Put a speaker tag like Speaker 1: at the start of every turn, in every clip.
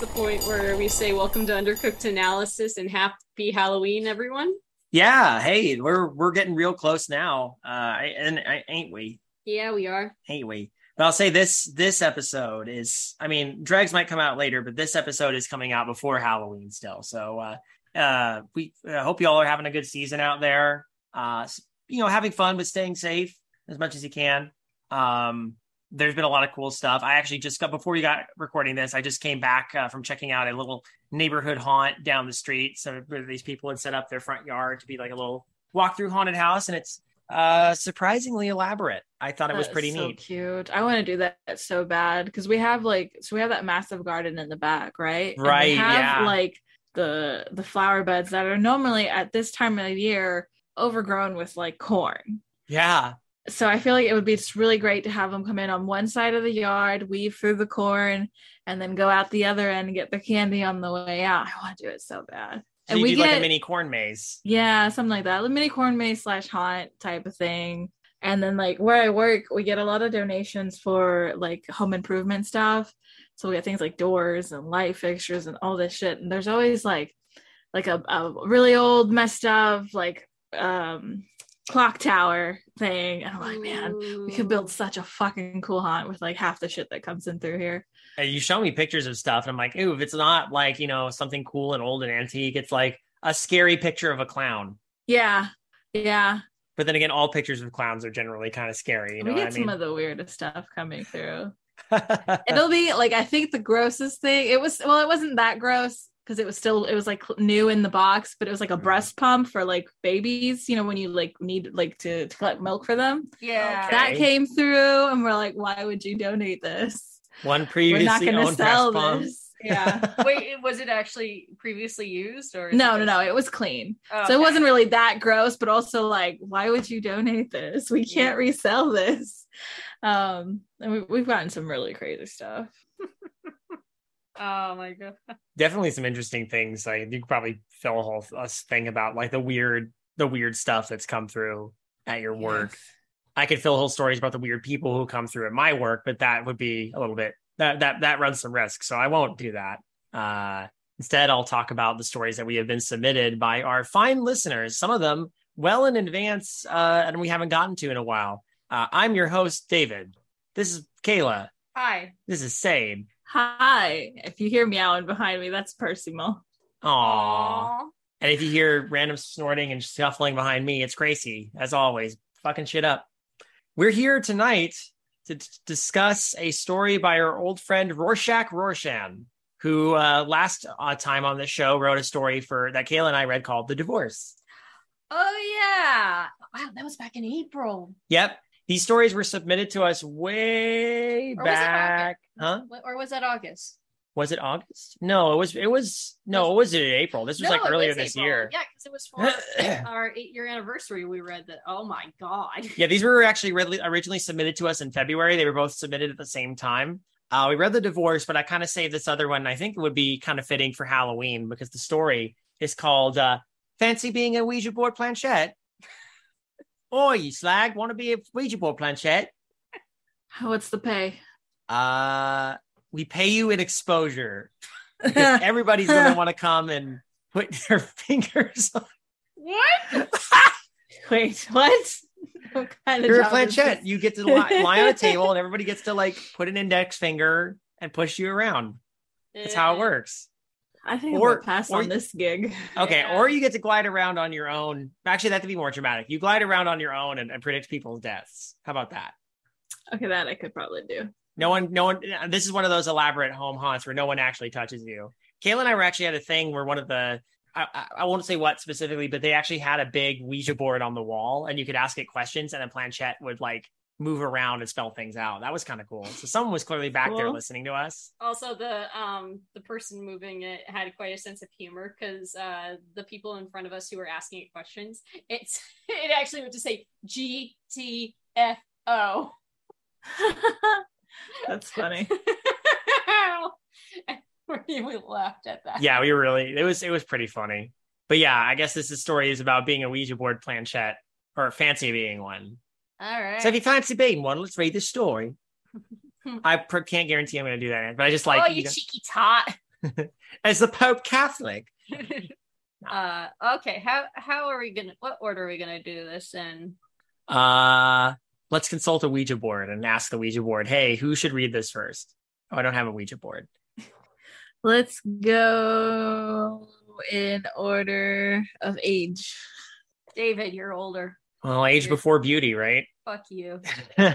Speaker 1: the point where we say welcome to Undercooked Analysis and happy Halloween, everyone?
Speaker 2: Yeah, hey, we're we're getting real close now. Uh and ain't we?
Speaker 1: Yeah, we are.
Speaker 2: Ain't we? But I'll say this this episode is I mean, drags might come out later, but this episode is coming out before Halloween still. So uh uh we uh, hope you all are having a good season out there. Uh you know, having fun but staying safe as much as you can. Um there's been a lot of cool stuff. I actually just got before we got recording this, I just came back uh, from checking out a little neighborhood haunt down the street. So these people had set up their front yard to be like a little walk through haunted house, and it's uh surprisingly elaborate. I thought it was pretty
Speaker 3: so
Speaker 2: neat.
Speaker 3: Cute. I want to do that so bad because we have like so we have that massive garden in the back, right? And we
Speaker 2: Right,
Speaker 3: have
Speaker 2: yeah.
Speaker 3: like the the flower beds that are normally at this time of year overgrown with like corn.
Speaker 2: Yeah,
Speaker 3: so I feel like it would be just really great to have them come in on one side of the yard, weave through the corn, and then go out the other end and get their candy on the way out. I want to do it so bad.
Speaker 2: so
Speaker 3: and we
Speaker 2: do
Speaker 3: get
Speaker 2: like a mini corn maze.
Speaker 3: yeah, something like that, a mini corn maze slash haunt type of thing. And then like where I work, we get a lot of donations for like home improvement stuff. So we get things like doors and light fixtures and all this shit. And there's always like like a, a really old messed up like um clock tower thing. And I'm like, man, we could build such a fucking cool haunt with like half the shit that comes in through here.
Speaker 2: And you show me pictures of stuff, and I'm like, ooh, if it's not like you know something cool and old and antique, it's like a scary picture of a clown.
Speaker 3: Yeah. Yeah.
Speaker 2: But then again, all pictures of clowns are generally kind of scary. You know
Speaker 3: we get
Speaker 2: I
Speaker 3: some of the weirdest stuff coming through. It'll be like I think the grossest thing. It was well, it wasn't that gross because it was still it was like new in the box, but it was like a
Speaker 2: Mhm.
Speaker 3: breast pump for like babies. You know when you like need like to, to collect milk for them.
Speaker 1: Yeah.
Speaker 2: Okay.
Speaker 3: That came through, and we're like, why would you donate this?
Speaker 2: One
Speaker 3: We're not
Speaker 2: previously
Speaker 3: going to
Speaker 2: owned
Speaker 3: sell
Speaker 2: breast pump.
Speaker 3: this. Yeah.
Speaker 1: Wait, was it actually previously used or?
Speaker 3: No, no, no. It was clean.
Speaker 1: Oh,
Speaker 3: So it
Speaker 1: okay.
Speaker 3: wasn't really that gross, but also like, why would you donate this? We can't
Speaker 1: Yeah.
Speaker 3: resell this. Um, and we, we've gotten some really crazy stuff.
Speaker 1: Oh my god.
Speaker 2: definitely some interesting things. Like you could probably fill a whole us thing about like the weird, the weird stuff that's come through at your work. I could fill whole stories about the weird people who come through at my work, but that would be a little bit that that that runs some risk. So I won't do that. Uh, instead, I'll talk about the stories that we have been submitted by our fine listeners. Some of them well in advance, uh, and we haven't gotten to in a while. Uh, I'm your host, David. This is Kayla.
Speaker 1: Hi.
Speaker 2: This is Sade.
Speaker 3: Hi. If you hear meowing behind me, that's Percival.
Speaker 2: Aww.
Speaker 1: Aw.
Speaker 2: And if you hear random snorting and shuffling behind me, it's Gracie, as always, fucking shit up. We're here tonight to t- discuss a story by our old friend Rorschach Rorshan, who uh, last uh, time on the show wrote a story for that Kayla and I read called The Divorce.
Speaker 1: Oh yeah. Wow, that was back in April.
Speaker 2: Yep. These stories were submitted to us way
Speaker 1: Or
Speaker 2: back. Huh?
Speaker 1: Or was that August?
Speaker 2: Was it August? No, it was. It was. No, it was in April. This was
Speaker 1: No,
Speaker 2: like earlier
Speaker 1: was
Speaker 2: this
Speaker 1: April.
Speaker 2: year.
Speaker 1: Yeah, because it was for our eight-year anniversary. We read that. Oh my god.
Speaker 2: Yeah, these were actually really, originally submitted to us in February. They were both submitted at the same time. Uh, we read the divorce, but I kind of saved this other one. I think it would be kind of fitting for Halloween because the story is called uh, "Fancy Being a Ouija Board Planchette." Oh, you slag! Want to be a Ouija board planchette?
Speaker 3: What's the pay?
Speaker 2: Uh, we pay you in exposure because everybody's going to want to come and put their fingers on
Speaker 1: What?
Speaker 3: Wait, what? What kind
Speaker 2: You're a planchette. You get to lie, lie on a table, and everybody gets to like put an index finger and push you around. That's how it works.
Speaker 3: I think
Speaker 2: Or-
Speaker 3: I'm pass
Speaker 2: or-
Speaker 3: on this gig.
Speaker 2: Okay,
Speaker 1: Yeah.
Speaker 2: or you get to glide around on your own. Actually, that could be more dramatic. You glide around on your own and, and predict people's deaths. How about that?
Speaker 3: Okay, that I could probably do.
Speaker 2: No one, no one. Uh, this is one of those elaborate home haunts where no one actually touches you. Kayla and I were actually at a thing where one of the. I, I, I won't say what specifically, but they actually had a big Ouija board on the wall, and you could ask it questions, and a planchette would like move around and spell things out. That was kind of cool. So someone was clearly back there listening to us.
Speaker 1: Also, the um the person moving it had quite a sense of humor because uh the people in front of us who were asking it questions, it's it actually would just say G T F O.
Speaker 3: That's funny.
Speaker 1: we laughed at that.
Speaker 2: yeah, we really it was it was pretty funny. But yeah, I guess this is story is about being a Ouija board planchette or fancy being one.
Speaker 1: All right.
Speaker 2: So if you fancy being one, let's read the story. I pr- can't guarantee I'm going to do that, but I just like
Speaker 1: oh, you
Speaker 2: know-
Speaker 1: cheeky tot.
Speaker 2: As the Pope Catholic?
Speaker 1: uh okay how how are we gonna what order are we gonna do this in
Speaker 2: Uh, let's consult a Ouija board and ask the Ouija board, hey, who should read this first? Oh, I don't have a Ouija board.
Speaker 3: Let's go in order of age.
Speaker 1: david you're older
Speaker 2: Well, age before beauty, right?
Speaker 1: fuck you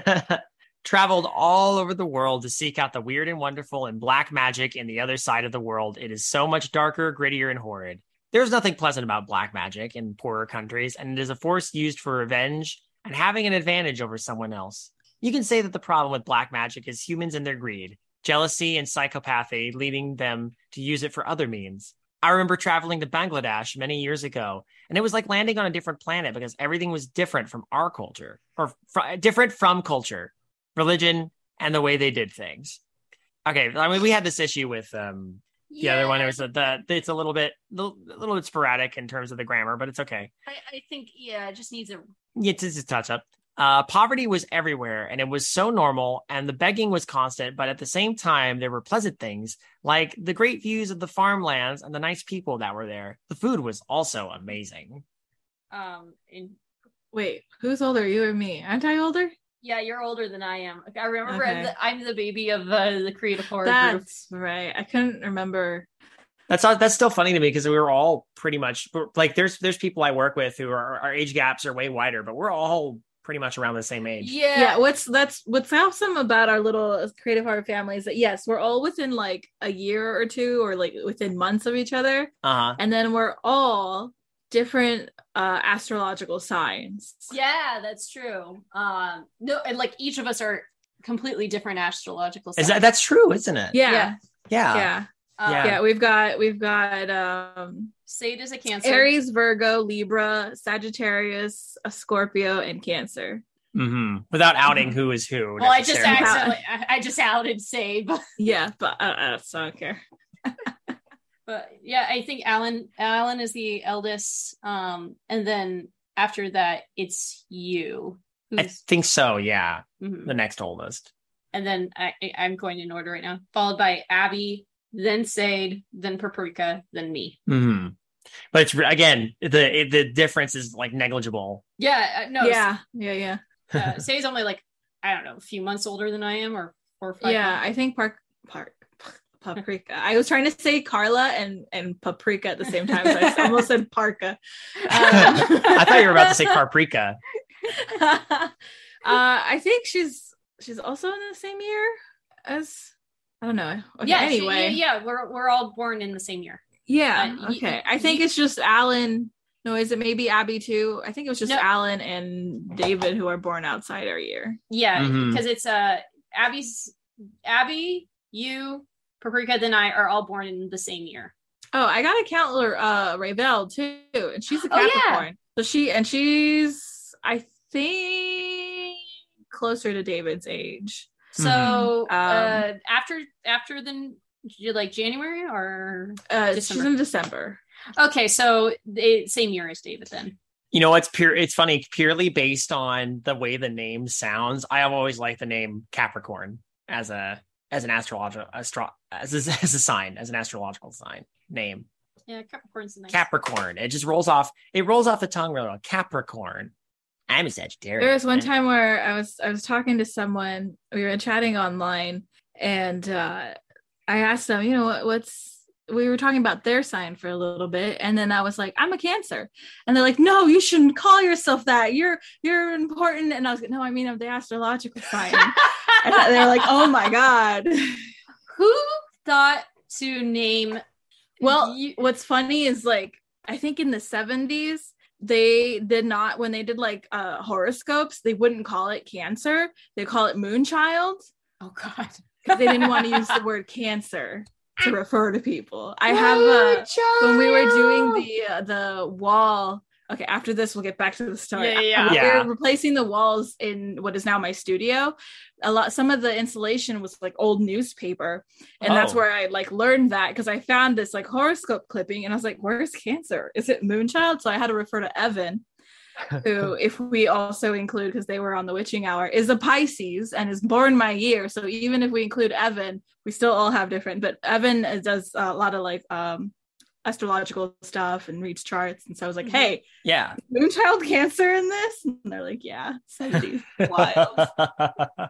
Speaker 2: Traveled all over the world to seek out the weird and wonderful and black magic in the other side of the world. It is so much darker, grittier, and horrid. There's nothing pleasant about black magic in poorer countries, and it is a force used for revenge and having an advantage over someone else. You can say that the problem with black magic is humans and their greed, jealousy, and psychopathy, leading them to use it for other means. I remember traveling to Bangladesh many years ago, and it was like landing on a different planet because everything was different from our culture, or fr- different from culture, religion, and the way they did things. Okay, I mean, we had this issue with um, the other one. It was that the, it's a little bit, a little bit sporadic in terms of the grammar, but it's okay.
Speaker 1: I, I think yeah it just needs a
Speaker 2: Yeah, It's just a touch up. Uh, poverty was everywhere and it was so normal, and the begging was constant. But at the same time, there were pleasant things like the great views of the farmlands and the nice people that were there. The food was also amazing.
Speaker 1: um in
Speaker 3: Wait, who's older, you or me? Aren't I older?
Speaker 1: yeah you're older than i am i remember I'm, the, I'm the baby of uh, the creative horror group
Speaker 3: right. I couldn't remember.
Speaker 2: That's not, that's still funny to me because we were all pretty much like there's there's people I work with who are our age gaps are way wider, but we're all pretty much around the same age.
Speaker 1: yeah
Speaker 3: Yeah, what's that's what's awesome about our little creative horror family is that yes, we're all within like a year or two or like within months of each other.
Speaker 2: Uh huh.
Speaker 3: And then we're all different uh astrological signs.
Speaker 1: Yeah, that's true. Um, no, and like each of us are completely different astrological.
Speaker 2: Is that that's true, isn't it?
Speaker 3: Yeah.
Speaker 1: Yeah.
Speaker 3: Yeah.
Speaker 2: Yeah.
Speaker 3: Yeah.
Speaker 1: Um,
Speaker 2: Yeah.
Speaker 3: we've got we've got um
Speaker 1: Sade is a Cancer.
Speaker 3: Aries, Virgo, Libra, Sagittarius, a Scorpio, and Cancer.
Speaker 2: hmm Without outing who is who.
Speaker 1: Well, I just accidentally, I, I just outed Sage.
Speaker 3: Yeah, but uh, uh, so I don't care.
Speaker 1: but yeah, I think Alan Alan is the eldest. Um, and then after that, it's you.
Speaker 2: I think so. Yeah,
Speaker 1: mhm.
Speaker 2: the next oldest.
Speaker 1: And then I, I- I'm going in order right now, followed by Abby, then Sade, then Paprika, then me.
Speaker 2: hmm But it's again the it, the difference is like negligible.
Speaker 1: Yeah, uh, no,
Speaker 3: yeah, yeah, yeah.
Speaker 1: uh, Sade's only like I don't know, a few months older than I am, or four or five.
Speaker 3: yeah,
Speaker 1: months.
Speaker 3: I think Park Park Paprika. I was trying to say Carla and and Paprika at the same time, so I almost said Parka.
Speaker 2: I thought you were about to say Paprika.
Speaker 3: uh, I think she's she's also in the same year as I don't know. Okay,
Speaker 1: yeah. she-
Speaker 3: anyway,
Speaker 1: yeah, yeah, we're we're all born in the same year.
Speaker 3: yeah.
Speaker 1: Uh,
Speaker 3: okay,
Speaker 1: y-
Speaker 3: I think
Speaker 1: y-
Speaker 3: it's just Alan. No, is it maybe Abby too? I think it was just
Speaker 1: No.
Speaker 3: Alan and David who are born outside our year.
Speaker 1: Yeah, because it's uh Abby's Abby, you, Paprika, then I are all born in the same year.
Speaker 3: Oh, I got a counselor, uh Ravel too, and she's a
Speaker 1: Oh, yeah.
Speaker 3: Capricorn. So she and she's I think closer to David's age.
Speaker 1: So
Speaker 3: Mhm.
Speaker 1: uh after after the like January or
Speaker 3: Uh, she's
Speaker 1: December.
Speaker 3: in December.
Speaker 1: okay, so the same year as David then.
Speaker 2: You know, it's pure. It's funny purely based on the way the name sounds. I have always liked the name Capricorn as a as an astrological astro as a, as a sign as an astrological sign name.
Speaker 1: Yeah, Capricorn's nice.
Speaker 2: Capricorn. It just rolls off. It rolls off the tongue really well. Capricorn. I'm a Sagittarius.
Speaker 3: There was one time where I was I was talking to someone. We were chatting online, and uh, I asked them, you know, what, what's we were talking about their sign for a little bit, and then I was like, I'm a Cancer, and they're like, No, you shouldn't call yourself that. You're you're important, and I was like, No, I mean I'm the astrological sign. and they're like, Oh my god.
Speaker 1: Who thought to name
Speaker 3: Well,
Speaker 1: you-
Speaker 3: what's funny is like I think in the 70s they did not when they did like uh horoscopes, they wouldn't call it cancer. They call it moonchild
Speaker 1: oh god.
Speaker 3: because they didn't want to use the word cancer to refer to people. I have uh when we were doing the uh, the wall okay after this we'll get back to the story
Speaker 1: Yeah, yeah,
Speaker 3: Uh,
Speaker 2: yeah.
Speaker 3: We're replacing the walls in what is now my studio a lot some of the insulation was like old newspaper and that's
Speaker 2: Oh.
Speaker 3: where i like learned that because i found this like horoscope clipping and i was like where's cancer is it moonchild so i had to refer to evan who, if we also include, because they were on the witching hour, is a Pisces and is born my year. So even if we include Evan, we still all have different. But Evan does a lot of like um astrological stuff and reads charts. And so I was like,
Speaker 1: Mhm.
Speaker 3: hey,
Speaker 2: Yeah.
Speaker 3: Moonchild Cancer in this? And they're like, yeah, 70s. Wild.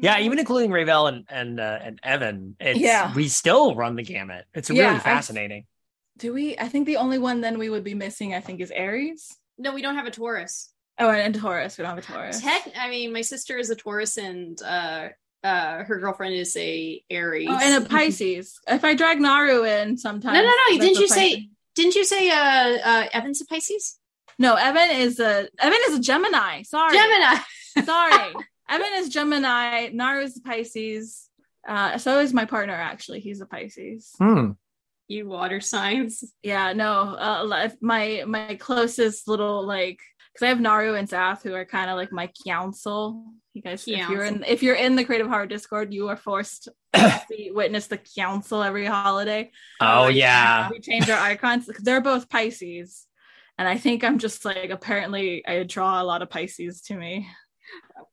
Speaker 2: yeah, even including Ravel and and uh, and Evan, it's
Speaker 3: Yeah.
Speaker 2: we still run the gamut. It's
Speaker 3: Yeah,
Speaker 2: really
Speaker 3: I-
Speaker 2: fascinating.
Speaker 3: Do we? I think the only one then we would be missing, I think, is Aries.
Speaker 1: No, we don't have a Taurus.
Speaker 3: Oh, and, and Taurus. We don't have a Taurus.
Speaker 1: Tech. I mean, my sister is a Taurus, and uh, uh, her girlfriend is a Aries.
Speaker 3: Oh, and a Pisces. if I drag Naru in sometimes.
Speaker 1: No, no, no. Didn't
Speaker 3: a
Speaker 1: you say? Didn't you say? Uh, uh, Evan's a Pisces.
Speaker 3: No, Evan is a Evan is a Gemini. Sorry.
Speaker 1: Gemini.
Speaker 3: Sorry. Evan is Gemini. Naru is a Pisces. Uh, so is my partner, actually. He's a Pisces.
Speaker 2: Hmm.
Speaker 1: You water signs.
Speaker 3: Yeah, no. Uh, my my closest little like because I have Naru and Zath who are kind of like my council. You guys, if you're in if you're in the Creative Horror Discord, you are forced to see, witness the council every holiday.
Speaker 2: Oh
Speaker 3: Like,
Speaker 2: yeah.
Speaker 3: we change our icons. 'cause They're both Pisces, and I think I'm just like apparently I draw a lot of Pisces to me.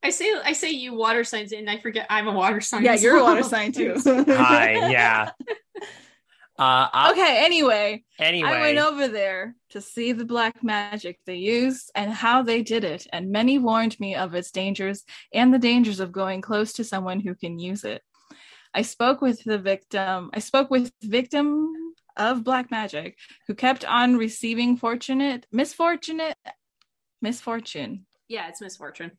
Speaker 1: I say I say you water signs, and I forget I'm a water sign.
Speaker 3: Yeah, you're a water sign too.
Speaker 2: Hi. Yeah. Uh, I'll-
Speaker 3: okay. Anyway,
Speaker 2: Anyway.
Speaker 3: I went over there to see the black magic they used and how they did it, and many warned me of its dangers and the dangers of going close to someone who can use it. I spoke with the victim. I spoke with victim of black magic who kept on receiving fortunate, misfortunate, misfortune.
Speaker 1: Yeah, it's misfortune.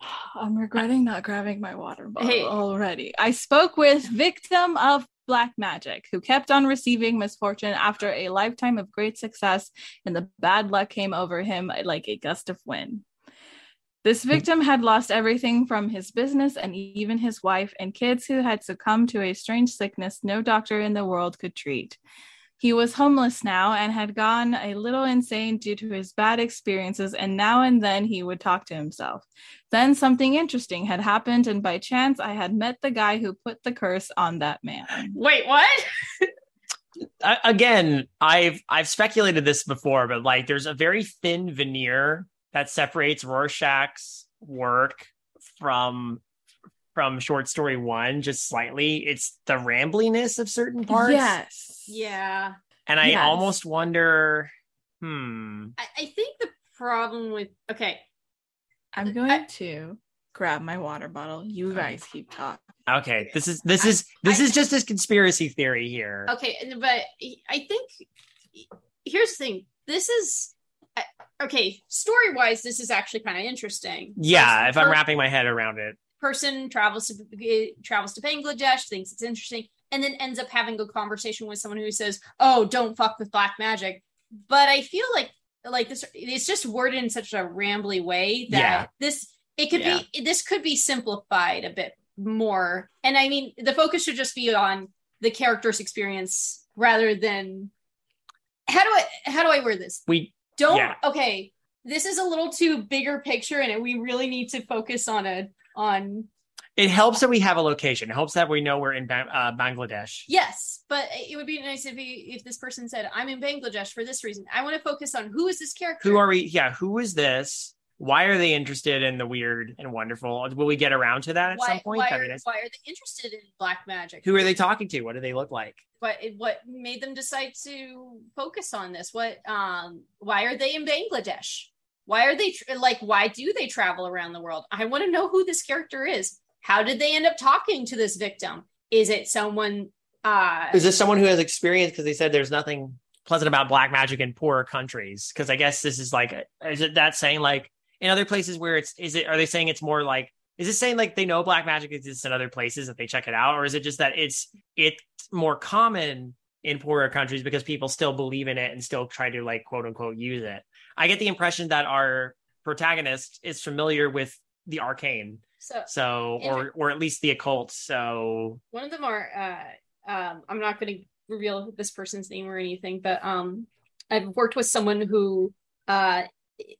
Speaker 3: I'm regretting not grabbing my water bottle
Speaker 1: Hey.
Speaker 3: already. I spoke with victim of black magic who kept on receiving misfortune after a lifetime of great success and the bad luck came over him uh, like a gust of wind. This hmm. victim had lost everything from his business and even his wife and kids who had succumbed to a strange sickness no doctor in the world could treat. He was homeless now and had gone a little insane due to his bad experiences, and now and then he would talk to himself. Then something interesting had happened, and by chance I had met the guy who put the curse on that man.
Speaker 1: Wait, what?
Speaker 2: I- again, I've I've speculated this before, but like there's a very thin veneer that separates Rorschach's work from from short story one just slightly. It's the rambliness of certain parts.
Speaker 3: Yes.
Speaker 1: Yeah,
Speaker 2: And I
Speaker 3: Yes.
Speaker 2: almost wonder, hmm.
Speaker 1: I, I think the problem with okay,
Speaker 3: I'm going
Speaker 1: I-
Speaker 3: to grab my water bottle. You guys keep talking.
Speaker 2: Okay, this is this is this
Speaker 1: I-
Speaker 2: is just this conspiracy theory here.
Speaker 1: okay, but I think here's the thing. This is okay. Story wise, this is actually kind of interesting.
Speaker 2: Yeah, if I'm
Speaker 1: Per-
Speaker 2: wrapping my head around it.
Speaker 1: Person travels to travels to Bangladesh, thinks it's interesting, and then ends up having a conversation with someone who says, "Oh, don't fuck with black magic." But I feel like like this it's just worded in such a rambly way that
Speaker 2: Yeah.
Speaker 1: this it could
Speaker 2: Yeah.
Speaker 1: be this could be simplified a bit more. And I mean, the focus should just be on the character's experience rather than how do I how do I word this?
Speaker 2: We
Speaker 1: Don't
Speaker 2: Yeah.
Speaker 1: okay. This is a little too bigger picture, and we really need to focus on a on
Speaker 2: it helps that we have a location. It helps that we know we're in uh, Bangladesh.
Speaker 1: Yes, but it would be nice if he, if this person said, "I'm in Bangladesh for this reason." I want to focus on who is this character.
Speaker 2: Who are we? Yeah, who is this? Why are they interested in the weird and wonderful? Will we get around to that at
Speaker 1: why,
Speaker 2: some point?
Speaker 1: Why
Speaker 2: I
Speaker 1: are,
Speaker 2: mean,
Speaker 1: why are they interested in black magic?
Speaker 2: who are they talking to? What do they look like?
Speaker 1: What what made them decide to focus on this? What um why are they in Bangladesh? Why are they tr- like why do they travel around the world? I want to know who this character is. How did they end up talking to this victim? Is it someone uh
Speaker 2: Is this someone who has experience? Because they said there's nothing pleasant about black magic in poorer countries. Because I guess this is like, is it that saying like in other places where it's, is it, are they saying it's more like, is it saying like they know black magic exists in other places that they check it out? Or is it just that it's, it's more common in poorer countries because people still believe in it and still try to like quote unquote use it? I get the impression that our protagonist is familiar with the arcane.
Speaker 1: so
Speaker 2: So, or, or at least the occult. So
Speaker 1: one of them are uh um i'm not going to reveal this person's name or anything but um i've worked with someone who uh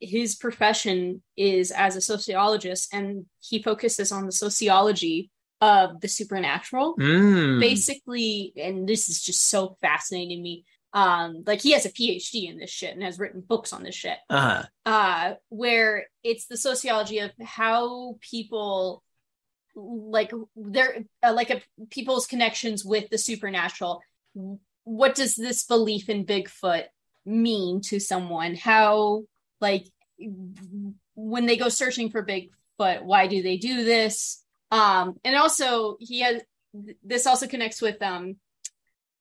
Speaker 1: his profession is as a sociologist and he focuses on the sociology of the supernatural.
Speaker 2: Mm.
Speaker 1: Basically, and this is just so fascinating to me. Um, like he has a PhD in this shit and has written books on this shit.
Speaker 2: Uh-huh.
Speaker 1: uh where it's the sociology of how people like their uh, like a, people's connections with the supernatural what does this belief in bigfoot mean to someone how like when they go searching for bigfoot why do they do this um and also he has this also connects with um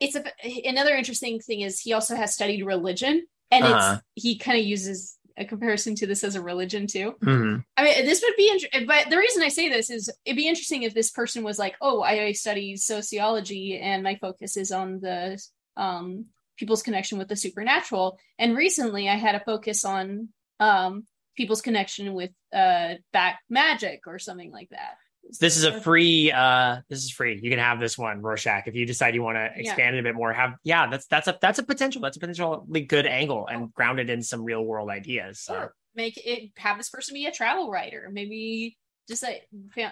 Speaker 1: it's a, another interesting thing is he also has studied religion and
Speaker 2: Uh-huh.
Speaker 1: it's he kind of uses a comparison to this as a religion too
Speaker 2: Mhm.
Speaker 1: I mean, this would be, int- but the reason I say this is it'd be interesting if this person was like, "Oh, I study sociology and my focus is on the um, people's connection with the supernatural." And recently, I had a focus on um, people's connection with uh, back magic or something like that.
Speaker 2: This is a free. uh This is free. You can have this one, Rorschach, if you decide you want to expand it a bit more. Have yeah, that's that's a that's a potential. That's a potentially good angle and grounded in some real world ideas. So.
Speaker 1: Or make it have this person be a travel writer. Maybe decide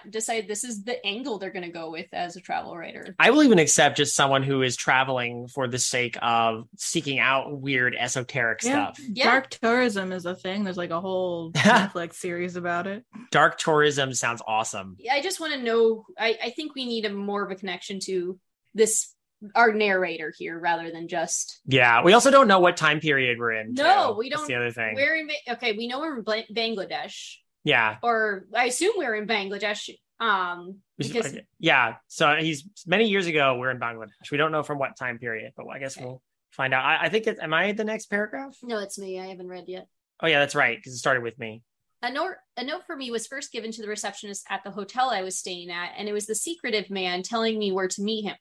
Speaker 1: decide this is the angle they're going to go with as a travel writer.
Speaker 2: I will even accept just someone who is traveling for the sake of seeking out weird esoteric
Speaker 3: Yeah.
Speaker 2: stuff.
Speaker 1: Yeah.
Speaker 3: Dark tourism is a thing. There's like a whole Netflix series about it.
Speaker 2: Dark tourism sounds awesome.
Speaker 1: I just want to know. I, I think we need a more of a connection to this our narrator here rather than just
Speaker 2: Yeah, we also don't know what time period we're in.
Speaker 1: No,
Speaker 2: too.
Speaker 1: we don't- That's
Speaker 2: the other thing.
Speaker 1: we're in. Ba- Okay, we know we're in Bla- Bangladesh,
Speaker 2: yeah,
Speaker 1: or I assume we're in Bangladesh. Um, because
Speaker 2: yeah. So he's many years ago. We're in Bangladesh. We don't know from what time period, but I guess
Speaker 1: Okay.
Speaker 2: we'll find out. I, I think. It, am I the next paragraph?
Speaker 1: no, it's me. I haven't read yet.
Speaker 2: Oh yeah, that's right. Because it started with me.
Speaker 1: A note, a note for me was first given to the receptionist at the hotel I was staying at, and it was the secretive man telling me where to meet him.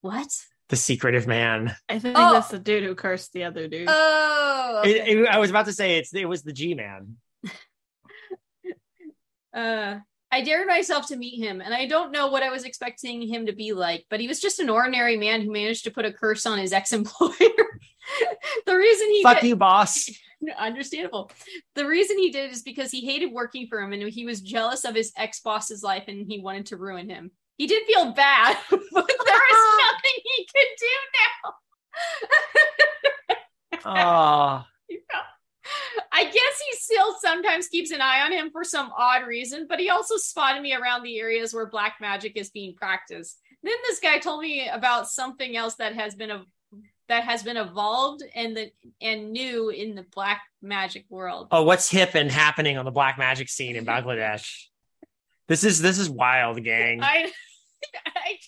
Speaker 1: What?
Speaker 2: The secretive man.
Speaker 3: I think
Speaker 1: Oh.
Speaker 3: that's the dude who cursed the other dude.
Speaker 1: Oh, okay.
Speaker 2: It- it- I was about to say it's. It was the G man.
Speaker 1: Uh, I dared myself to meet him, and I don't know what I was expecting him to be like, but he was just an ordinary man who managed to put a curse on his ex-employer. the reason he
Speaker 2: Fuck
Speaker 1: did,
Speaker 2: you, boss.
Speaker 1: understandable. The reason he did is because he hated working for him, and he was jealous of his ex-boss's life, and he wanted to ruin him. He did feel bad, but there was nothing he could do now.
Speaker 2: Oh,
Speaker 1: I guess he still sometimes keeps an eye on him for some odd reason, but he also spotted me around the areas where black magic is being practiced. Then this guy told me about something else that has been a that has been evolved and the and new in the black magic world.
Speaker 2: oh, what's hip and happening on the black magic scene in Bangladesh? This is this is wild, gang.
Speaker 1: I, I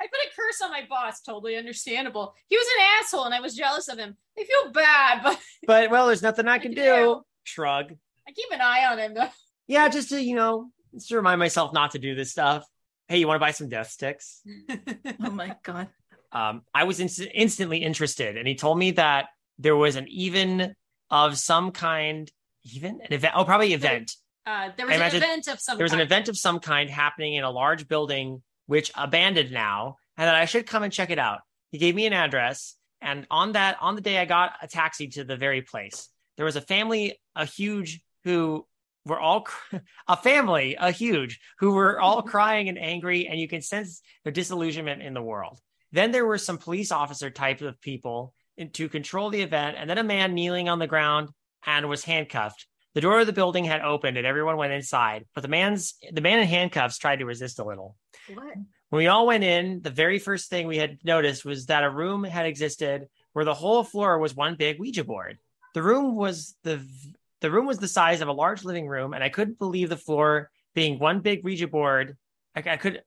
Speaker 1: I put a curse on my boss. Totally understandable. He was an asshole, and I was jealous of him. I feel bad, but
Speaker 2: But well, there's nothing I can
Speaker 1: do.
Speaker 2: do. Shrug.
Speaker 1: I keep an eye on him. Though.
Speaker 2: Yeah, just to you know, just to remind myself not to do this stuff. Hey, you want to buy some death sticks?
Speaker 3: oh my god.
Speaker 2: um, I was inst- instantly interested, and he told me that there was an even of some kind, even an event. Oh, probably event.
Speaker 1: Uh, there was
Speaker 2: I
Speaker 1: an event of some.
Speaker 2: There was an event of some kind happening in a large building, which abandoned now, and that I should come and check it out. He gave me an address, and on that, on the day I got a taxi to the very place, there was a family, a huge, who were all a family, a huge, who were all crying and angry, and you can sense their disillusionment in the world. Then there were some police officer type of people in- to control the event, and then a man kneeling on the ground and was handcuffed. The door of the building had opened, and everyone went inside. But the man's the man in handcuffs tried to resist a little.
Speaker 1: What?
Speaker 2: When we all went in, the very first thing we had noticed was that a room had existed where the whole floor was one big Ouija board. The room was the the room was the size of a large living room, and I couldn't believe the floor being one big Ouija board. I, I could.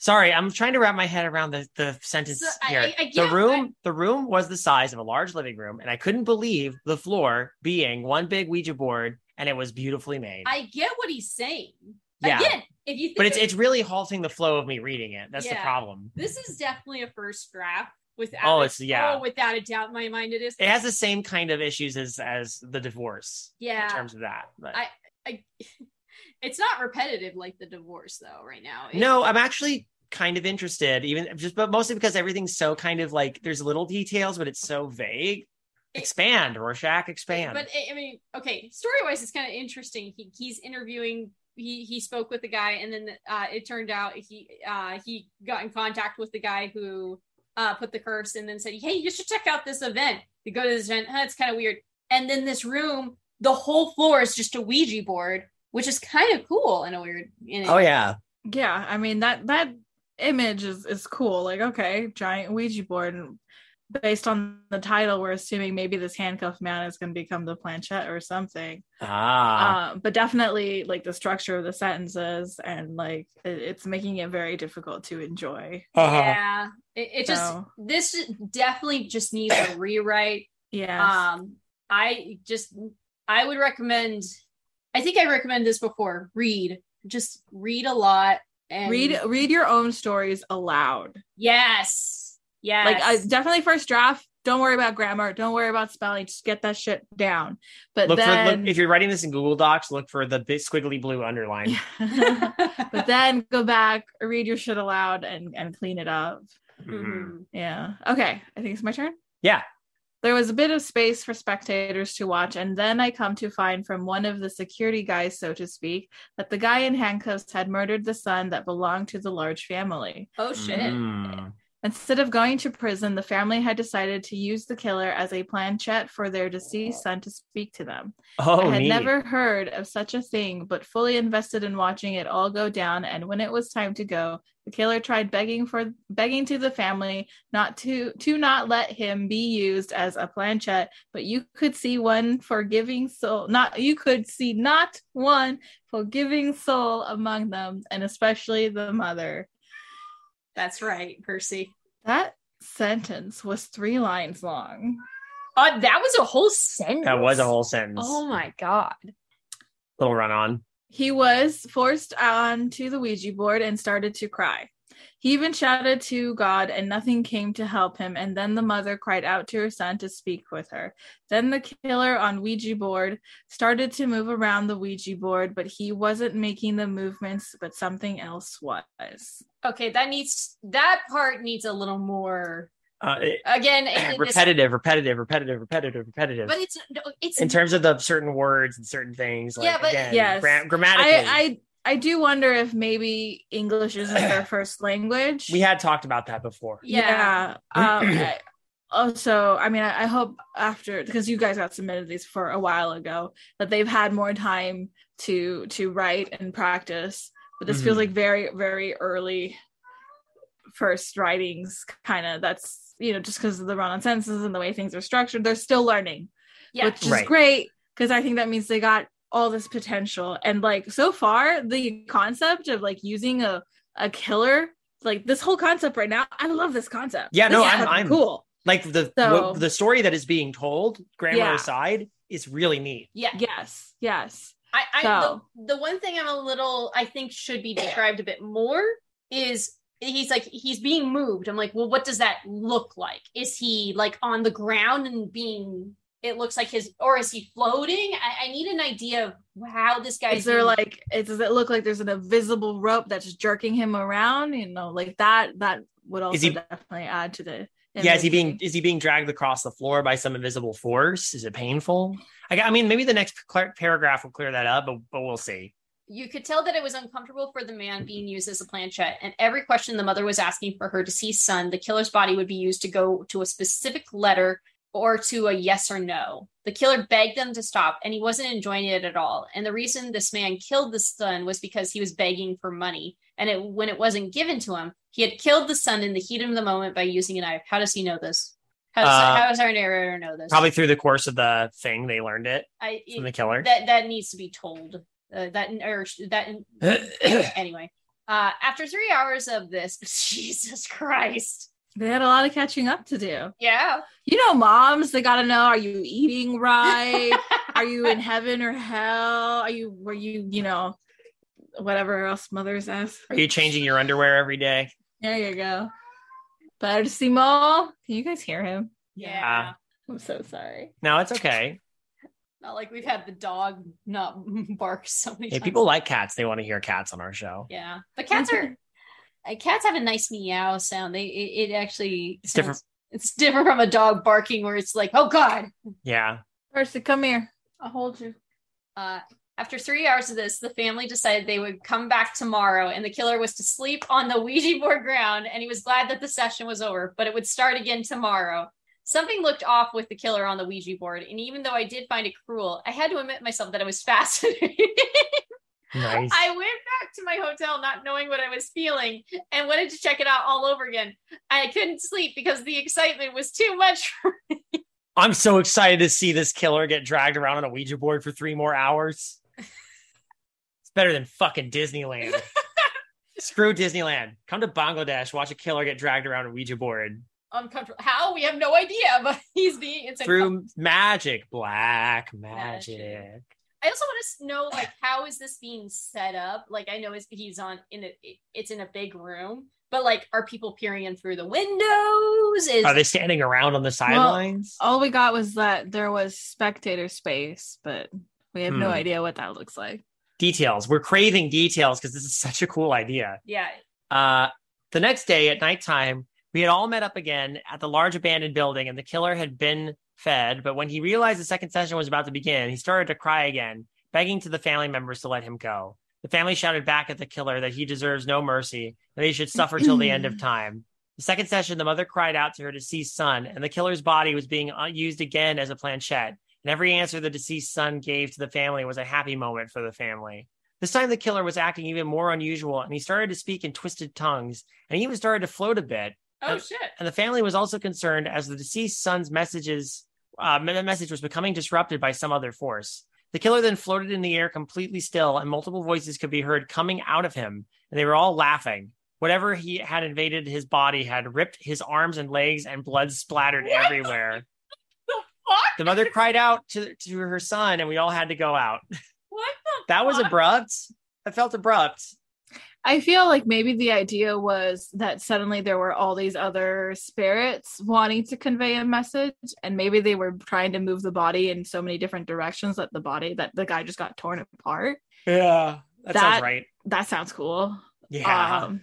Speaker 2: Sorry, I'm trying to wrap my head around the, the sentence
Speaker 1: So,
Speaker 2: here.
Speaker 1: I- I
Speaker 2: the room,
Speaker 1: I-
Speaker 2: the room was the size of a large living room, and I couldn't believe the floor being one big Ouija board, and it was beautifully made.
Speaker 1: I get what he's saying.
Speaker 2: Yeah.
Speaker 1: Again, if you think
Speaker 2: but it's it's really halting the flow of me reading it. That's the problem.
Speaker 1: this is definitely a first draft without
Speaker 2: Oh,
Speaker 1: a-
Speaker 2: it's- yeah.
Speaker 1: oh, without a doubt in my mind it is.
Speaker 2: It has the same kind of issues as as the divorce
Speaker 1: yeah.
Speaker 2: in terms of that. But
Speaker 1: I- I, it's not repetitive like the divorce though right now. It-
Speaker 2: no, I'm actually kind of interested, even just but mostly because everything's so kind of like there's little details, but it's so vague. Expand, Rorschach, expand.
Speaker 1: But I I mean, okay, story wise, it's kind of interesting. He, he's interviewing he he spoke with the guy, and then uh, it turned out he uh, he got in contact with the guy who uh, put the curse, and then said, "Hey, you should check out this event." You go to this event, huh, it's kind of weird, and then this room, the whole floor is just a Ouija board, which is kind of cool in a weird. In a,
Speaker 2: Oh yeah.
Speaker 3: Yeah, I mean that that image is is cool. Like, okay, giant Ouija board. And based on the title, we're assuming maybe this handcuffed man is going to become the planchette or something.
Speaker 2: Ah.
Speaker 3: Uh, but definitely, like the structure of the sentences and like it, it's making it very difficult to enjoy.
Speaker 2: Uh-huh.
Speaker 1: Yeah, it, it just this definitely just needs a rewrite.
Speaker 3: Yeah.
Speaker 1: Um, I just I would recommend. I think I recommended this before. Read, just read a lot and
Speaker 3: read read your own stories aloud.
Speaker 1: Yes, yes.
Speaker 3: Like, I definitely first draft. Don't worry about grammar. Don't worry about spelling. Just get that shit down. But
Speaker 2: Look for
Speaker 3: then,
Speaker 2: look, if you're writing this in Google Docs, look for the big squiggly blue underline.
Speaker 3: but then go back, read your shit aloud, and and clean it up.
Speaker 2: Mhm.
Speaker 1: Mhm.
Speaker 3: Yeah. Okay. I think it's my turn.
Speaker 2: Yeah.
Speaker 3: There was a bit of space for spectators to watch, and then I come to find from one of the security guys, so to speak, that the guy in handcuffs had murdered the son that belonged to the large family.
Speaker 1: Oh shit.
Speaker 2: Mm.
Speaker 3: Instead of going to prison, the family had decided to use the killer as a planchette for their deceased son to speak to them.
Speaker 2: Oh,
Speaker 3: I had
Speaker 2: neat.
Speaker 3: never heard of such a thing, but fully invested in watching it all go down. And when it was time to go, the killer tried begging for begging to the family not to to not let him be used as a planchette. But you could see one forgiving soul, not you could see not one forgiving soul among them, and especially the mother.
Speaker 1: That's right, Percy.
Speaker 3: That sentence was three lines long.
Speaker 1: Uh, that was a whole sentence.
Speaker 2: That was a whole sentence.
Speaker 1: Oh my god.
Speaker 2: Little run on.
Speaker 3: He was forced onto the Ouija board and started to cry. He even shouted to God, and nothing came to help him. And then the mother cried out to her son to speak with her. Then the killer on Ouija board started to move around the Ouija board, but he wasn't making the movements, but something else was.
Speaker 1: Okay, that needs that part needs a little more.
Speaker 2: Uh, it-
Speaker 1: Again, it-
Speaker 2: repetitive, repetitive, repetitive, repetitive, repetitive.
Speaker 1: but it's it's
Speaker 2: in terms of the certain words and certain things, like
Speaker 1: Yeah, but-
Speaker 2: again,
Speaker 3: Yes.
Speaker 2: gra- grammatically,
Speaker 3: I, I I do wonder if maybe English isn't their first language.
Speaker 2: we had talked about that before.
Speaker 1: Yeah.
Speaker 3: Yeah. Um, also, I mean, I, I hope after because you guys got submitted these for a while ago that they've had more time to to write and practice. But this feels
Speaker 2: Mhm.
Speaker 3: like very very early first writings. Kind of that's you know just because of the run on sentences and the way things are structured, they're still learning,
Speaker 1: yeah.
Speaker 3: which is
Speaker 2: Right.
Speaker 3: great because I think that means they got all this potential and like so far the concept of like using a a killer like this whole concept right now i love this concept
Speaker 2: Yeah,
Speaker 3: This
Speaker 2: no, I'm- I'm-
Speaker 3: cool
Speaker 2: Like the
Speaker 3: So-
Speaker 2: what- the story that is being told, grammar
Speaker 3: Yeah.
Speaker 2: aside, is really neat.
Speaker 1: yeah.
Speaker 3: yes yes
Speaker 1: I, I
Speaker 3: So-
Speaker 1: the, the one thing I'm a little I think should be described a bit more is he's like he's being moved. I'm like, well, what does that look like? Is he like on the ground and being? It looks like his, or is he floating? I, I need an idea of how this guy's.
Speaker 3: is there
Speaker 1: being-
Speaker 3: like it, does it look like there's an invisible rope that's jerking him around you know like that that would also
Speaker 2: he-
Speaker 3: definitely add to the
Speaker 2: Yeah, is he being is he being dragged across the floor by some invisible force? Is it painful? I, I mean, maybe the next paragraph will clear that up, but, but we'll see.
Speaker 1: you could tell that it was uncomfortable for the man being used as a planchette. And every question the mother was asking for her deceased son, the killer's body would be used to go to a specific letter or to a yes or no. The killer begged them to stop, and he wasn't enjoying it at all. And the reason this man killed the son was because he was begging for money. And it, when it wasn't given to him, he had killed the son in the heat of the moment by using a knife. How does he know this? How does,
Speaker 2: Uh,
Speaker 1: how does our narrator know this?
Speaker 2: Probably through the course of the thing, they learned it
Speaker 1: I,
Speaker 2: from the killer.
Speaker 1: that that needs to be told. Uh, that or that anyway. Uh, after three hours of this, Jesus Christ,
Speaker 3: they had a lot of catching up to do
Speaker 1: yeah,
Speaker 3: you know moms they gotta know are you eating right are you in heaven or hell are you were you you know whatever else mothers ask
Speaker 2: Are you changing your underwear every day?
Speaker 3: There you go Percimo, can you guys hear him
Speaker 1: yeah.
Speaker 3: i'm so sorry
Speaker 2: No, it's okay.
Speaker 1: Not like we've had the dog not bark so many
Speaker 2: Hey,
Speaker 1: times.
Speaker 2: people like cats. They want to hear cats on our show.
Speaker 1: yeah, but cats are. uh, cats have a nice meow sound. They it, it actually
Speaker 2: It's different.
Speaker 1: It's different from a dog barking where it's like, oh god.
Speaker 2: Yeah.
Speaker 3: Percy, come here i'll hold you
Speaker 1: Uh, After three hours of this, the family decided they would come back tomorrow, and the killer was to sleep on the Ouija board ground. And he was glad that the session was over, but it would start again tomorrow. Something looked off with the killer on the Ouija board, and even though I did find it cruel, I had to admit myself that I was fascinated.
Speaker 2: Nice.
Speaker 1: I went back to my hotel not knowing what I was feeling and wanted to check it out all over again. I couldn't sleep because the excitement was too much for
Speaker 2: I'm so excited to see this killer get dragged around on a Ouija board for three more hours. It's better than fucking Disneyland. Screw Disneyland. Come to Bangladesh, watch a killer get dragged around a Ouija board
Speaker 1: uncomfortable. How? We have no idea, but he's being it's
Speaker 2: through magic, black magic.
Speaker 1: Magic. I also want to know like how is this being set up? Like I know he's on in a it's in a big room, but like are people peering in through the windows? Is
Speaker 2: Are they standing around on the sidelines?
Speaker 3: All we got was that there was spectator space, but we have no
Speaker 2: Hmm.
Speaker 3: idea what that looks like.
Speaker 2: Details. We're craving details because this is such a cool idea.
Speaker 1: yeah.
Speaker 2: Uh, the next day at nighttime, we had all met up again at the large abandoned building, and the killer had been fed. But when he realized the second session was about to begin, he started to cry again, begging to the family members to let him go. The family shouted back at the killer that he deserves no mercy, that he should suffer till the end of time. The second session, the mother cried out to her deceased son, and the killer's body was being uh, used again as a planchette. And every answer the deceased son gave to the family was a happy moment for the family. This time, the killer was acting even more unusual, and he started to speak in twisted tongues, and he even started to float a bit.
Speaker 1: Oh
Speaker 2: Uh,
Speaker 1: shit.
Speaker 2: And the family was also concerned as the deceased son's messages uh, message was becoming disrupted by some other force. The killer then floated in the air completely still, and multiple voices could be heard coming out of him, and they were all laughing. Whatever he had invaded his body had ripped his arms and legs, and blood splattered
Speaker 1: What?
Speaker 2: everywhere.
Speaker 1: The fuck?
Speaker 2: The mother cried out to, to her son, and we all had to go out.
Speaker 1: What the
Speaker 2: That was abrupt. That felt abrupt.
Speaker 3: I feel like maybe the idea was that suddenly there were all these other spirits wanting to convey a message, and maybe they were trying to move the body in so many different directions that the body that the guy just got torn apart.
Speaker 2: Yeah, that,
Speaker 3: That-
Speaker 2: sounds right.
Speaker 3: That sounds cool.
Speaker 2: Yeah,
Speaker 3: Um,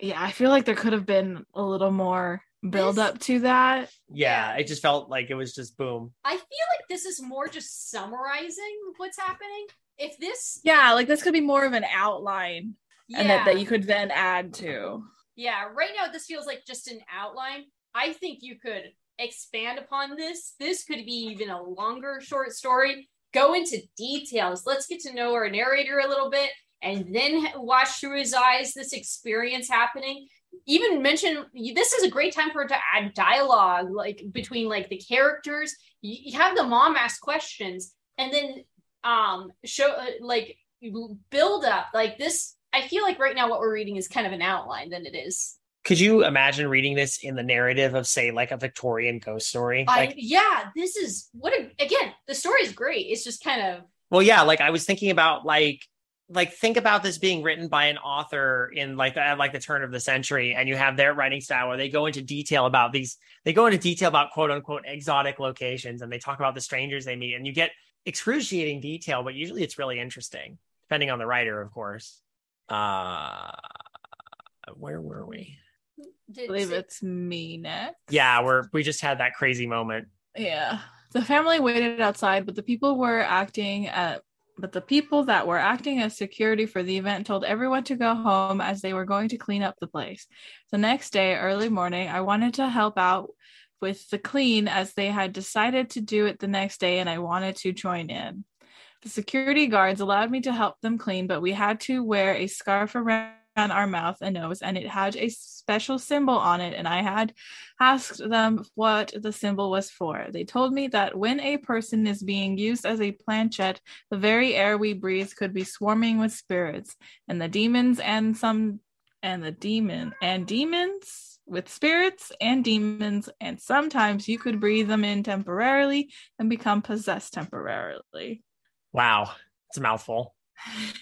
Speaker 3: yeah, I feel like there could have been a little more build
Speaker 1: This-
Speaker 3: up to that.
Speaker 2: yeah. It just felt like it was just boom.
Speaker 1: I feel like this is more just summarizing what's happening. If this
Speaker 3: Yeah, like this could be more of an outline,
Speaker 1: yeah,
Speaker 3: and that, that you could then add to.
Speaker 1: yeah, right now this feels like just an outline. I think you could expand upon this. This could be even a longer short story. Go into details. Let's get to know our narrator a little bit and then watch through his eyes this experience happening. Even mention this is a great time for it to add dialogue like between like the characters. You, have the mom ask questions and then um show uh, like build up like this I feel like right now what we're reading is kind of an outline than it is.
Speaker 2: Could you imagine reading this in the narrative of, say, like a Victorian ghost story?
Speaker 1: I
Speaker 2: Like,
Speaker 1: yeah, this is what a, again, the story is great. It's just kind of
Speaker 2: well, yeah, like I was thinking about like, like think about this being written by an author in like the at, like the turn of the century, and you have their writing style where they go into detail about these. They go into detail about quote unquote exotic locations, and they talk about the strangers they meet, and you get excruciating detail, but usually it's really interesting, depending on the writer, of course. Uh, where were we?
Speaker 3: I
Speaker 1: did
Speaker 3: believe it's me next.
Speaker 2: Yeah, we're we just had that crazy moment.
Speaker 3: Yeah. The family waited outside, but the people were acting at but the people that were acting as security for the event told everyone to go home as they were going to clean up the place. The next day, early morning, I wanted to help out with the clean as they had decided to do it the next day and I wanted to join in. The security guards allowed me to help them clean, but we had to wear a scarf around our mouth and nose and it had a special symbol on it and I had asked them what the symbol was for. They told me that when a person is being used as a planchette, the very air we breathe could be swarming with spirits, and the demons and some and the demon and demons with spirits and demons, and sometimes you could breathe them in temporarily and become possessed temporarily.
Speaker 2: Wow, it's a mouthful.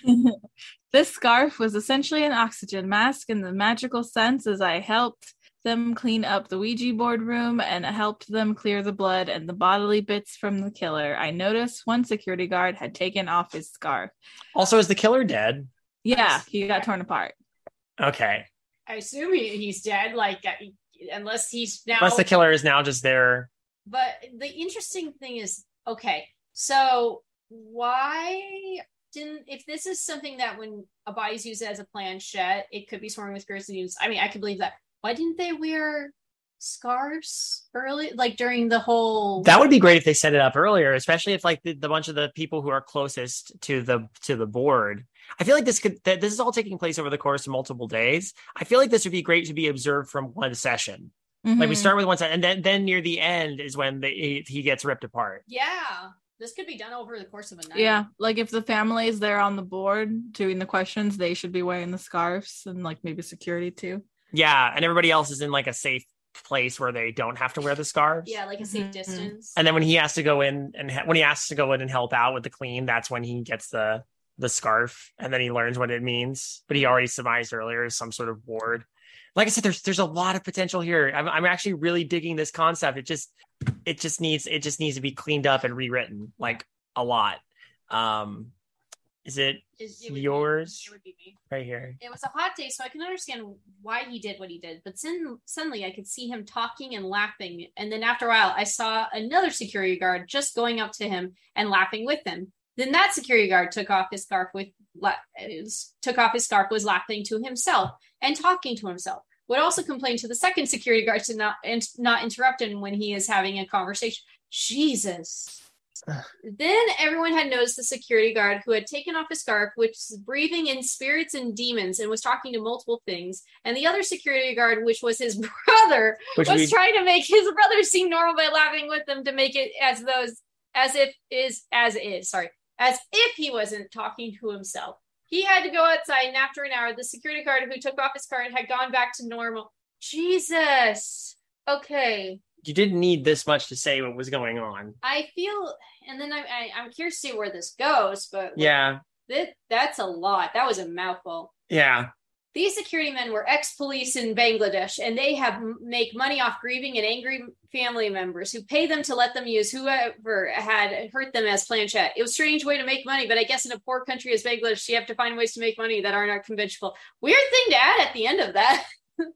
Speaker 3: this scarf was essentially an oxygen mask in the magical sense as I helped them clean up the Ouija board room and helped them clear the blood and the bodily bits from the killer. I noticed one security guard had taken off his scarf.
Speaker 2: Also, is the killer dead?
Speaker 3: Yeah, he got torn apart.
Speaker 2: Okay.
Speaker 1: I assume he, he's dead like uh, unless he's now
Speaker 2: Unless the killer is now just there.
Speaker 1: But the interesting thing is, okay, so why didn't if this is something that when a body's used as a planchette, it could be swarming with spirits and. I mean, I could believe that. Why didn't they wear scarves early, like during the whole?
Speaker 2: That would be great if they set it up earlier, especially if like the, the bunch of the people who are closest to the to the board. I feel like this could that this is all taking place over the course of multiple days. I feel like this would be great to be observed from one session. Like we
Speaker 3: Mhm.
Speaker 2: start with one side, and then then near the end is when the, he, he gets ripped apart.
Speaker 1: yeah, this could be done over the course of a night.
Speaker 3: Yeah, like if the family is there on the board doing the questions, they should be wearing the scarves and like maybe security too.
Speaker 2: Yeah, and everybody else is in like a safe place where they don't have to wear the scarves.
Speaker 1: yeah, like a safe
Speaker 3: Mhm.
Speaker 1: distance.
Speaker 2: And then when he has to go in and ha- when he has to go in and help out with the clean, that's when he gets the the scarf, and then he learns what it means. But he already surmised earlier as some sort of ward. Like I said, there's there's a lot of potential here. I'm I'm actually really digging this concept. It just it just needs it just needs to be cleaned up and rewritten like a lot. Um, is it
Speaker 1: Is- it would be-
Speaker 2: yours?
Speaker 1: it would be me.
Speaker 2: right here?
Speaker 1: It was a hot day, so I can understand why he did what he did. But then suddenly I could see him talking and laughing. And then after a while, I saw another security guard just going up to him and laughing with him. Then that security guard took off his scarf with la- took off his scarf, was laughing to himself and talking to himself. Would also complain to the second security guard to not and not interrupt him when he is having a conversation. Jesus. Then everyone had noticed the security guard who had taken off his scarf, which was breathing in spirits and demons and was talking to multiple things. And the other security guard, which was his brother,
Speaker 2: Which
Speaker 1: was
Speaker 2: we,
Speaker 1: trying to make his brother seem normal by laughing with them to make it as those as if is as is, sorry, as if he wasn't talking to himself. He had to go outside, and after an hour, the security guard who took off his card had gone back to normal. Jesus. Okay.
Speaker 2: you didn't need this much to say what was going on.
Speaker 1: I feel, and then I, I, I'm curious to see where this goes, but
Speaker 2: Yeah,
Speaker 1: that, that's a lot. That was a mouthful.
Speaker 2: yeah.
Speaker 1: These security men were ex-police in Bangladesh, and they have make money off grieving and angry family members who pay them to let them use whoever had hurt them as planchette. It was a strange way to make money, but I guess in a poor country as Bangladesh, you have to find ways to make money that are not conventional. Weird thing to add at the end of that.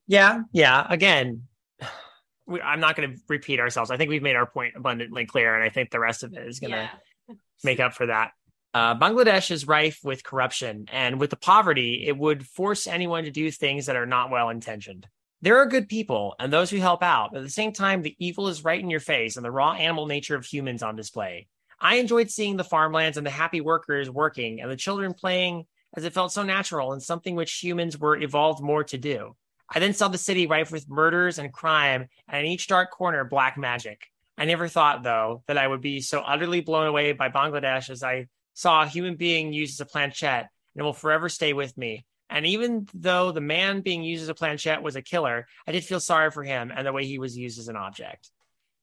Speaker 2: Yeah, yeah. Again, we, I'm not going to repeat ourselves. I think we've made our point abundantly clear, and I think the rest of it is going to
Speaker 1: Yeah.
Speaker 2: make up for that. Uh, Bangladesh is rife with corruption, and with the poverty, it would force anyone to do things that are not well intentioned. There are good people and those who help out, but at the same time, the evil is right in your face and the raw animal nature of humans on display. I enjoyed seeing the farmlands and the happy workers working and the children playing as it felt so natural and something which humans were evolved more to do. I then saw the city rife with murders and crime, and in each dark corner, black magic. I never thought, though, that I would be so utterly blown away by Bangladesh as I saw a human being used as a planchette, and it will forever stay with me. And even though the man being used as a planchette was a killer, I did feel sorry for him and the way he was used as an object.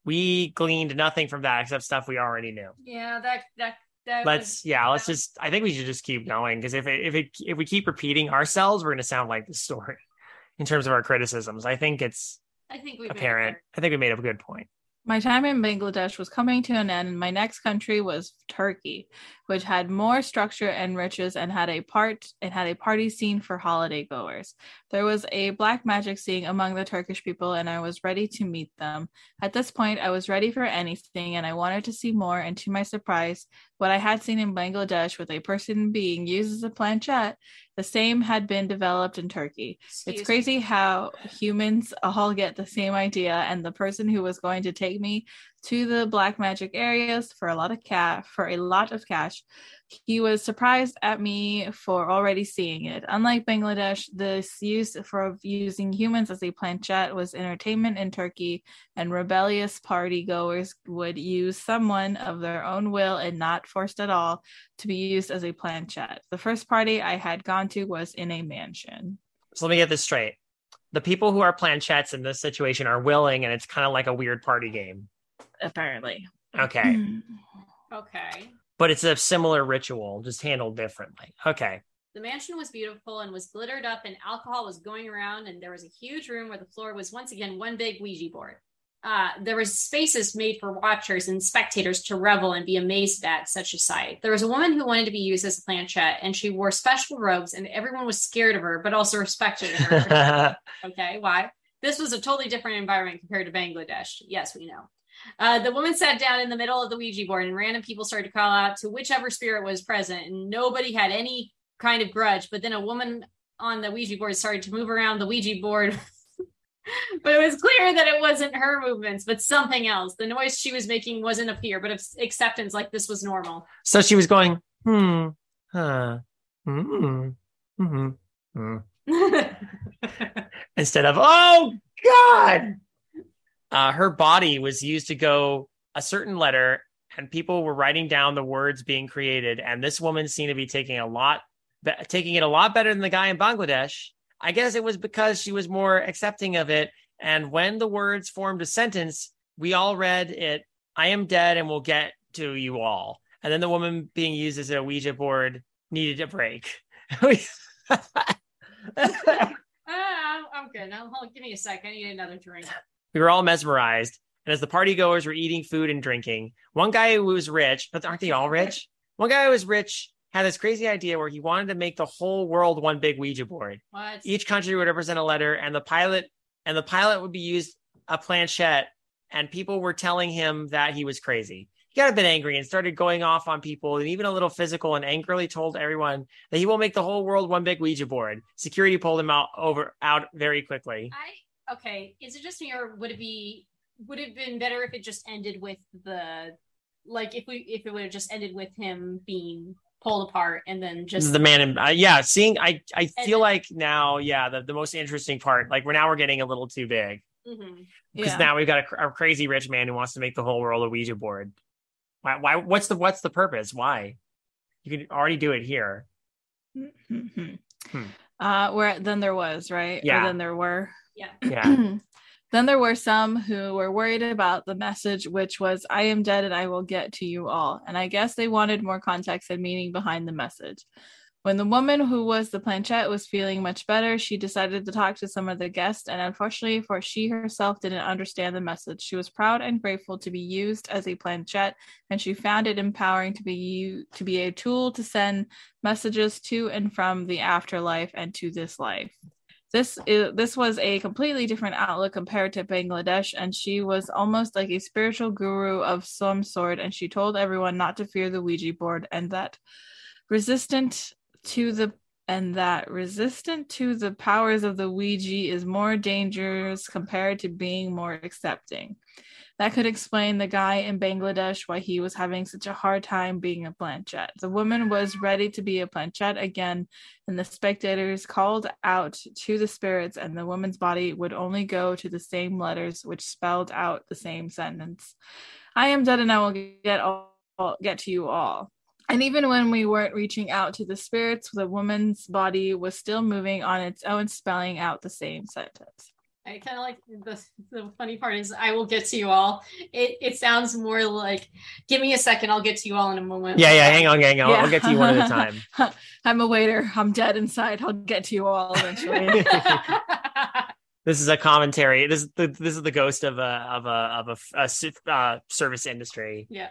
Speaker 2: We gleaned nothing from that except stuff we already knew.
Speaker 1: Yeah, that that that
Speaker 2: Let's yeah, let's just I think we should just keep going because if it, if it if we keep repeating ourselves, we're going to sound like the story in terms of our criticisms. I think it's
Speaker 1: I think we
Speaker 2: apparent. I think we made a good point.
Speaker 3: My time in Bangladesh was coming to an end, my next country was Turkey, which had more structure and riches and had a part and had a party scene for holiday goers. There was a black magic scene among the Turkish people, and I was ready to meet them. At this point, I was ready for anything, and I wanted to see more. And to my surprise, what I had seen in Bangladesh with a person being used as a planchette, the same had been developed in Turkey.
Speaker 1: Excuse
Speaker 3: It's
Speaker 1: me.
Speaker 3: crazy how humans all get the same idea, and the person who was going to take me to the black magic areas for a lot of cat for a lot of cash, he was surprised at me for already seeing it. Unlike Bangladesh, this use for using humans as a planchette was entertainment in Turkey, and rebellious party goers would use someone of their own will and not forced at all to be used as a planchette. The first party I had gone to was in a mansion.
Speaker 2: So let me get this straight. The people who are planchettes in this situation are willing, and it's kind of like a weird party game.
Speaker 3: Apparently.
Speaker 2: Okay.
Speaker 1: Okay.
Speaker 2: but it's a similar ritual, just handled differently. Okay.
Speaker 1: The mansion was beautiful and was glittered up, and alcohol was going around. And there was a huge room where the floor was once again one big Ouija board. Uh, there was spaces made for watchers and spectators to revel and be amazed at such a sight. There was a woman who wanted to be used as a planchette, and she wore special robes, and everyone was scared of her, but also respected her. Okay, why? This was a totally different environment compared to Bangladesh. Yes, we know. Uh, the woman sat down in the middle of the Ouija board, and random people started to call out to whichever spirit was present, and nobody had any kind of grudge. But then a woman on the Ouija board started to move around the Ouija board. but it was clear that it wasn't her movements, but something else. The noise she was making wasn't a fear, but of acceptance, like this was normal.
Speaker 2: So she was going, hmm, huh, hmm, hmm, hmm. Instead of, oh God. Uh, her body was used to go a certain letter, and people were writing down the words being created. And this woman seemed to be taking a lot, be- taking it a lot better than the guy in Bangladesh. I guess it was because she was more accepting of it. And when the words formed a sentence, we all read it I am dead and will get to you all. And then the woman being used as a Ouija board needed a break.
Speaker 1: Ah, I'm, good. Now, hold, give me a sec. I need another drink.
Speaker 2: We were all mesmerized. And as the party goers were eating food and drinking, one guy who was rich, but aren't they all rich? One guy who was rich had this crazy idea where he wanted to make the whole world one big Ouija board.
Speaker 1: What?
Speaker 2: Each country would represent a letter, and the pilot and the pilot would be used a planchette, and people were telling him that he was crazy. He got a bit angry and started going off on people, and even a little physical, and angrily told everyone that he will make the whole world one big Ouija board. Security pulled him out over out very quickly.
Speaker 1: I okay. Is it just me, or would it be? Would it have been better if it just ended with the, like, if we if it would have just ended with him being pulled apart and then just
Speaker 2: the man in uh, yeah seeing i i feel
Speaker 1: then-
Speaker 2: like now yeah the, the most interesting part like we're now we're getting a little too big
Speaker 1: Mhm.
Speaker 2: because
Speaker 3: Yeah.
Speaker 2: now we've got a, a crazy rich man who wants to make the whole world a ouija board why why what's the what's the purpose why you can already do it here
Speaker 3: Mhm.
Speaker 2: Hmm.
Speaker 3: Uh, where then there was right. Or
Speaker 2: Yeah.
Speaker 3: then there were.
Speaker 1: Yeah.
Speaker 2: yeah
Speaker 3: then there were some who were worried about the message, which was, I am dead and I will get to you all. And I guess they wanted more context and meaning behind the message. When the woman who was the planchette was feeling much better, she decided to talk to some of the guests. And unfortunately, for she herself didn't understand the message, she was proud and grateful to be used as a planchette, and she found it empowering to be u- to be a tool to send messages to and from the afterlife and to this life this is this was a completely different outlook compared to Bangladesh, and she was almost like a spiritual guru of some sort. And she told everyone not to fear the Ouija board, and that resistant to the and that resistant to the powers of the Ouija is more dangerous compared to being more accepting. That could explain the guy in Bangladesh why he was having such a hard time being a planchette. The woman was ready to be a planchette again, and the spectators called out to the spirits, and the woman's body would only go to the same letters, which spelled out the same sentence. I am dead, and I will get all, get to you all. And even when we weren't reaching out to the spirits, the woman's body was still moving on its own, spelling out the same sentence.
Speaker 1: I kind of like the the funny part is I will get to you all. It it sounds more like give me a second, I'll get to you all in a moment.
Speaker 2: yeah yeah hang on hang on
Speaker 3: Yeah.
Speaker 2: i'll get to you one at a time
Speaker 3: I'm a waiter. I'm dead inside. I'll get to you all eventually.
Speaker 2: this is a commentary this is the this is the ghost of a of a of a, a uh, service industry
Speaker 1: yeah.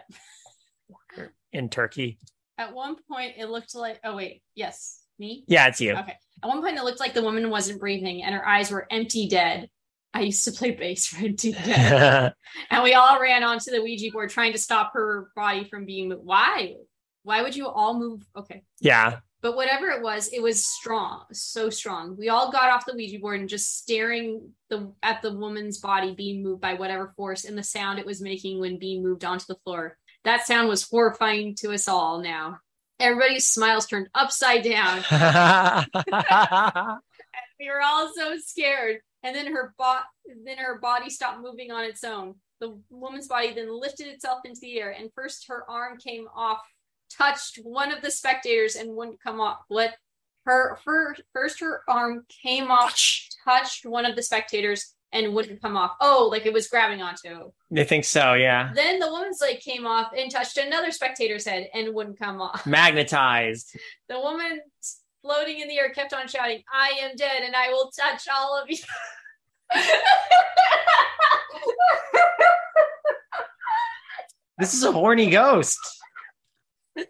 Speaker 2: in turkey
Speaker 1: At one point, it looked like. Oh wait, yes, me.
Speaker 2: yeah it's you
Speaker 1: Okay. At one point, it looked like the woman wasn't breathing and her eyes were empty dead. I used to play bass for Empty Dead. and we all ran onto the Ouija board trying to stop her body from being moved. Why? Why would you all move? Okay.
Speaker 2: yeah
Speaker 1: But whatever it was, it was strong, so strong. We all got off the Ouija board and just staring the at the woman's body being moved by whatever force and the sound it was making when being moved onto the floor. That sound was horrifying to us all now. Everybody's smiles turned upside down. we were all so scared. And then her bot then her body stopped moving on its own. The woman's body then lifted itself into the air and first her arm came off touched one of the spectators and wouldn't come off. What her, her first her arm came off touched one of the spectators and wouldn't come off oh like it was grabbing onto
Speaker 2: they think so yeah
Speaker 1: then the woman's leg came off and touched another spectator's head and wouldn't come off
Speaker 2: magnetized
Speaker 1: the woman floating in the air kept on shouting, I am dead and I will touch all of you.
Speaker 2: this is a horny ghost
Speaker 1: Arms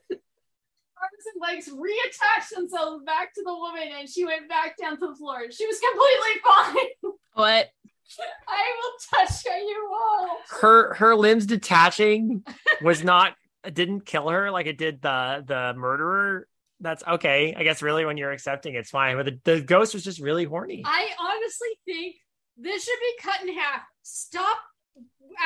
Speaker 1: and legs reattached themselves back to the woman and she went back down to the floor. She was completely fine.
Speaker 3: what?
Speaker 1: I will touch you all.
Speaker 2: her her limbs detaching was not didn't kill her like it did the the murderer. That's okay. I guess really when you're accepting it's fine. But the, the ghost was just really horny.
Speaker 1: I honestly think this should be cut in half. Stop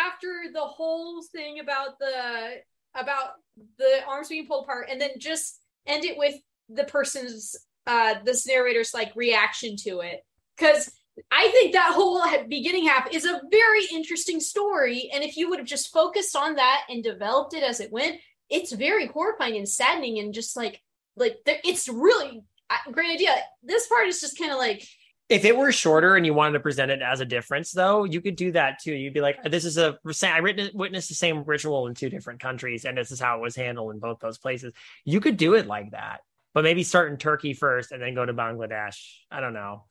Speaker 1: after the whole thing about the about the arms being pulled apart, and then just end it with the person's uh this narrator's like reaction to it. Because I think that whole beginning half is a very interesting story, and if you would have just focused on that and developed it as it went, it's very horrifying and saddening, and just like like it's really a great idea. This part is just kind of like
Speaker 2: If it were shorter and you wanted to present it as a difference, though, you could do that too. You'd be like, "This is a I witnessed the same ritual in two different countries, and this is how it was handled in both those places." You could do it like that, but maybe start in Turkey first and then go to Bangladesh. I don't know.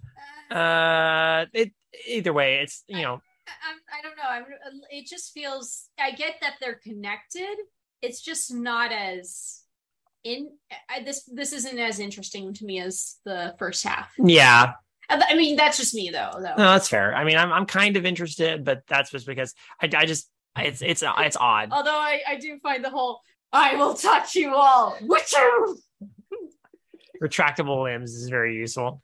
Speaker 2: Uh, it either way, it's you know,
Speaker 1: I, I don't know. I'm, it just feels. I get that they're connected. It's just not as in. I, this this isn't as interesting to me as the first half.
Speaker 2: yeah,
Speaker 1: I I mean, that's just me though. Though.
Speaker 2: no, that's fair. I mean, I'm I'm kind of interested, but that's just because I I just it's it's it's odd.
Speaker 1: Although I I do find the whole "I will touch you all," Witcher.
Speaker 2: Retractable limbs is very useful.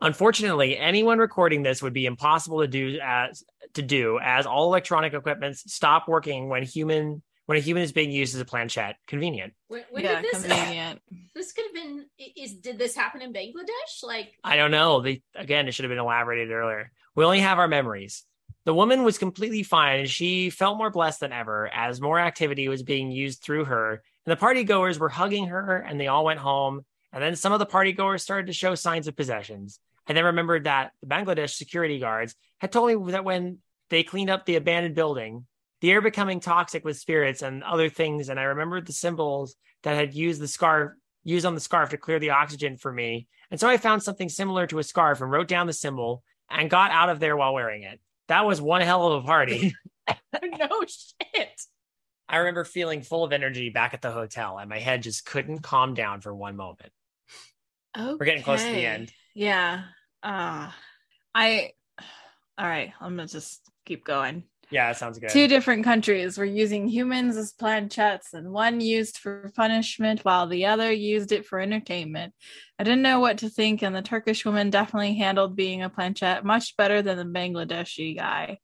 Speaker 2: Unfortunately, anyone recording this would be impossible to do as to do as all electronic equipments stop working when human when a human is being used as a planchette. Convenient.
Speaker 1: When, when
Speaker 3: yeah,
Speaker 1: this?
Speaker 3: convenient.
Speaker 1: This could have been. Is did this happen in Bangladesh? Like
Speaker 2: I don't know. They again, it should have been elaborated earlier. We only have our memories. The woman was completely fine and she felt more blessed than ever as more activity was being used through her. And the party goers were hugging her and they all went home. And then some of the party goers started to show signs of possessions. I then remembered that the Bangladesh security guards had told me that when they cleaned up the abandoned building, the air becoming toxic with spirits and other things. And I remembered the symbols that had used the scarf, used on the scarf to clear the oxygen for me. And so I found something similar to a scarf and wrote down the symbol and got out of there while wearing it. That was one hell of a party.
Speaker 1: no shit.
Speaker 2: I remember feeling full of energy back at the hotel, and my head just couldn't calm down for one moment.
Speaker 3: Okay.
Speaker 2: We're getting close to the end.
Speaker 3: Yeah. Uh I all right, I'm gonna just keep going.
Speaker 2: Yeah, that sounds good.
Speaker 3: Two different countries were using humans as planchettes, and one used for punishment while the other used it for entertainment. I didn't know what to think, and the Turkish woman definitely handled being a planchette much better than the Bangladeshi guy.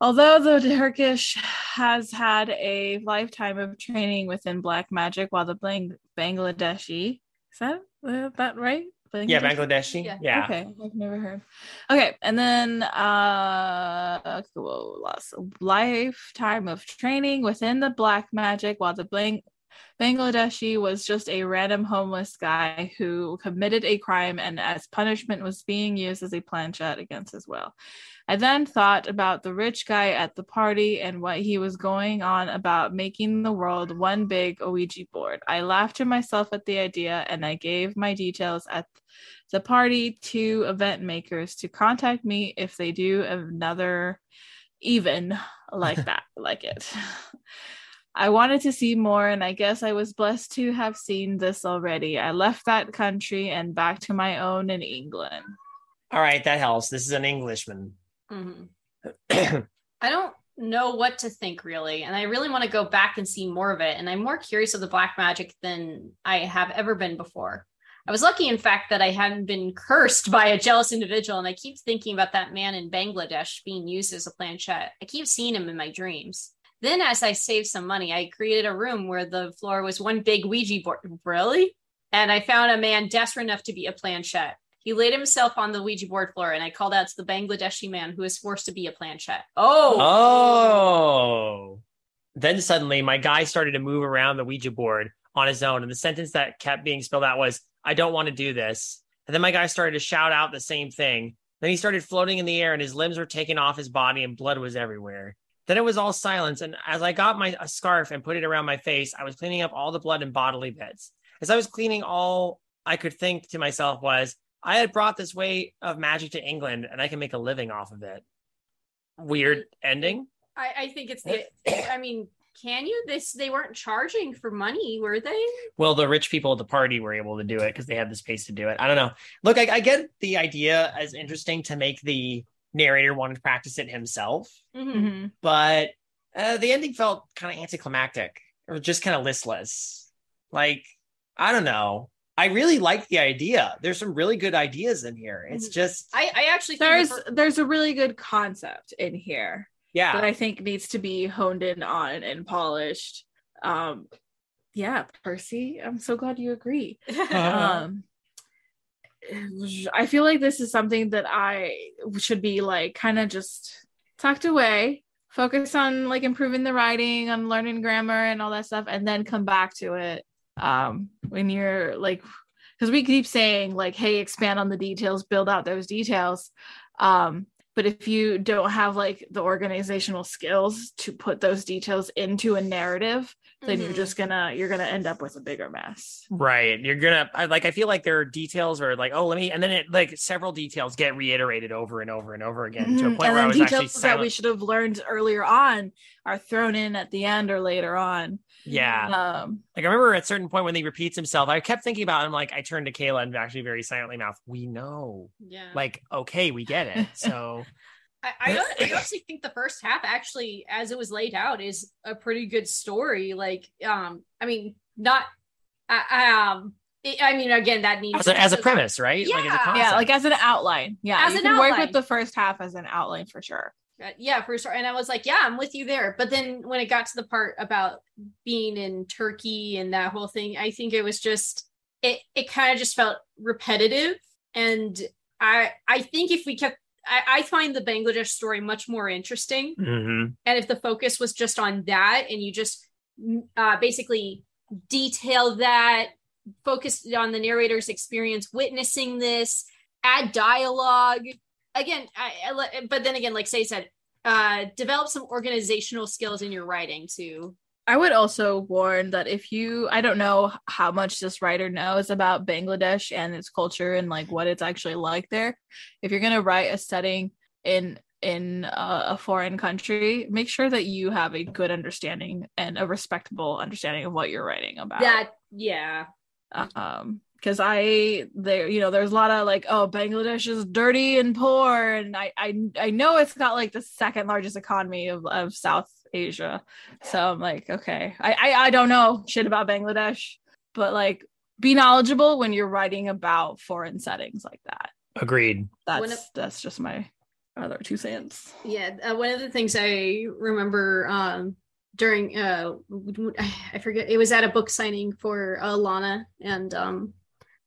Speaker 3: Although the Turkish has had a lifetime of training within black magic, while the Bang- Bangladeshi is that uh, that right?
Speaker 2: yeah, Bangladeshi.
Speaker 1: Yeah.
Speaker 2: Yeah.
Speaker 3: Okay, I've never heard. Okay, and then uh cool, lots of lifetime of training within the black magic while the Bang- Bangladeshi was just a random homeless guy who committed a crime and as punishment was being used as a planchette against his will. I then thought about the rich guy at the party and what he was going on about making the world one big Ouija board. I laughed to myself at the idea and I gave my details at the party to event makers to contact me if they do another even like that, like it. I wanted to see more, and I guess I was blessed to have seen this already. I left that country and back to my own in England.
Speaker 2: All right, that helps. This is an Englishman.
Speaker 1: Mhm. I don't know what to think really, and I really want to go back and see more of it. And I'm more curious of the black magic than I have ever been before. I was lucky, in fact, that I hadn't been cursed by a jealous individual, and I keep thinking about that man in Bangladesh being used as a planchette. I keep seeing him in my dreams. Then, as I saved some money, I created a room where the floor was one big Ouija board. Really? And I found a man desperate enough to be a planchette. He laid himself on the Ouija board floor, and I called out to the Bangladeshi man who was forced to be a planchette. Oh,
Speaker 2: Oh. Then suddenly my guy started to move around the Ouija board on his own. And the sentence that kept being spelled out was, I don't want to do this. And then my guy started to shout out the same thing. Then he started floating in the air and his limbs were taken off his body and blood was everywhere. Then it was all silence. And as I got my a scarf and put it around my face, I was cleaning up all the blood and bodily bits. As I was cleaning, all I could think to myself was, I had brought this way of magic to England and I can make a living off of it. Weird ending.
Speaker 1: I, I think it's the. I mean, can you? This they weren't charging for money, were they?
Speaker 2: Well, the rich people at the party were able to do it because they had the space to do it. I don't know. Look, I, I get the idea as interesting to make the narrator wanted to practice it himself.
Speaker 1: Mhm.
Speaker 3: Mhm.
Speaker 2: But uh, the ending felt kind of anticlimactic or just kind of listless. Like, I don't know. I really like the idea. There's some really good ideas in here. It's
Speaker 1: Mhm.
Speaker 2: just,
Speaker 1: I, I actually think
Speaker 3: There's
Speaker 1: the
Speaker 3: there's a really good concept in here
Speaker 2: yeah.
Speaker 3: that I think needs to be honed in on and polished. Um, yeah, Percy, I'm so glad you agree.
Speaker 2: Uh-huh.
Speaker 3: um i feel like this is something that i should be like kind of just tucked away focus on like improving the writing on learning grammar and all that stuff and then come back to it um when you're like because we keep saying like hey expand on the details build out those details um but if you don't have like the organizational skills to put those details into a narrative then you're
Speaker 1: Mhm.
Speaker 3: just gonna you're gonna end up with a bigger mess
Speaker 2: Right. You're gonna I, like I feel like there are details where like, oh let me and then it like several details get reiterated over and over and over again to a
Speaker 3: Mhm.
Speaker 2: point
Speaker 3: and
Speaker 2: where I
Speaker 3: then
Speaker 2: was actually
Speaker 3: details that we should have learned earlier on are thrown in at the end or later on.
Speaker 2: Yeah.
Speaker 3: Um,
Speaker 2: Like I remember at a certain point when he repeats himself, I kept thinking about him like I turned to Kayla and actually very silently mouth, we know.
Speaker 1: yeah.
Speaker 2: Like, okay, we get it. So
Speaker 1: I, I, hon- I honestly think the first half actually, as it was laid out, is a pretty good story. Like, um, I mean, not, I um, I mean, again, that needs
Speaker 2: as a, as a premise, right? Like as a
Speaker 1: Yeah.
Speaker 2: concept.
Speaker 3: yeah, like as an outline. Yeah,
Speaker 1: As
Speaker 3: you
Speaker 1: an
Speaker 3: can work with the first half as an outline for sure.
Speaker 1: Uh, yeah, for sure. And I was like, yeah, I'm with you there. But then when it got to the part about being in Turkey and that whole thing, I think it was just it. It kind of just felt repetitive. And I, I think if we kept, I, I find the Bangladesh story much more interesting.
Speaker 2: Mhm.
Speaker 1: and if the focus was just on that and you just mm, uh, basically detail that focus on the narrator's experience witnessing this add dialogue again I, I but then again like say said uh develop some organizational skills in your writing too
Speaker 3: I would also warn that if you, I don't know how much this writer knows about Bangladesh and its culture and like what it's actually like there. If you're gonna write a setting in in a, a foreign country, make sure that you have a good understanding and a respectable understanding of what you're writing about.
Speaker 1: that yeah
Speaker 3: um because i there you know there's a lot of like oh bangladesh is dirty and poor and i i, I know it's got like the second largest economy of, of south asia. So i'm like okay. I, I i don't know shit about bangladesh but like be knowledgeable when you're writing about foreign settings like that.
Speaker 2: Agreed.
Speaker 3: that's
Speaker 1: When it-
Speaker 3: that's just my other two cents.
Speaker 1: Yeah uh, one of the things i remember um during uh i forget it was at a book signing for uh, lana and um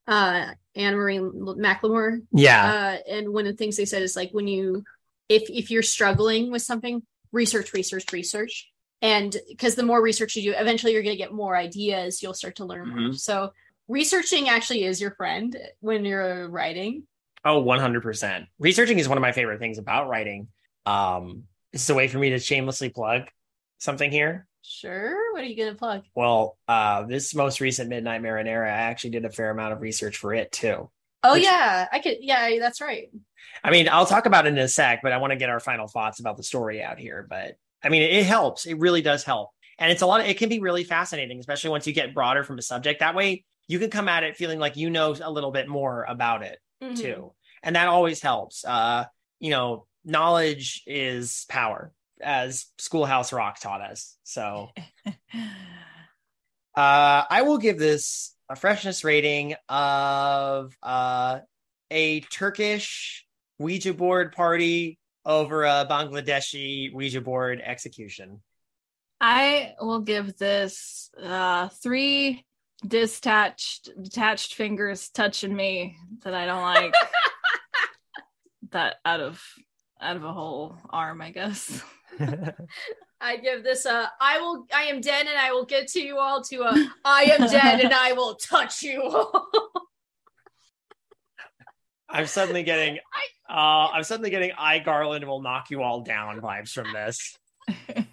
Speaker 1: uh anne marie mclemore
Speaker 2: Yeah.
Speaker 1: uh, and one of the things they said is like when you if if you're struggling with something research research research and because the more research you do eventually you're going to get more ideas you'll start to learn more
Speaker 2: Mhm.
Speaker 1: so researching actually is your friend when you're writing
Speaker 2: Oh, 100%. Researching is one of my favorite things about writing. Um, it's a way for me to shamelessly plug something here.
Speaker 1: Sure what are you going to plug
Speaker 2: Well, uh, this most recent Midnight Marinara, I actually did a fair amount of research for it too.
Speaker 1: oh
Speaker 2: Which-
Speaker 1: yeah i could yeah that's right
Speaker 2: I mean, I'll talk about it in a sec, but I want to get our final thoughts about the story out here. But I mean, it helps. It really does help. And it's a lot of, it can be really fascinating, especially once you get broader from a subject. That way you can come at it feeling like you know a little bit more about it
Speaker 1: Mhm.
Speaker 2: too. And that always helps. Uh, you know, knowledge is power, as Schoolhouse Rock taught us. So uh, I will give this a freshness rating of uh, a Turkish Ouija board party over a Bangladeshi Ouija board execution.
Speaker 3: I will give this uh three detached detached fingers touching me that I don't like. that out of out of a whole arm, I guess.
Speaker 1: i give this a i will i am dead and i will get to you all to a i am dead and i will touch you all
Speaker 2: I'm suddenly getting, uh, I'm suddenly getting I Garland will knock you all down vibes from this.
Speaker 1: I,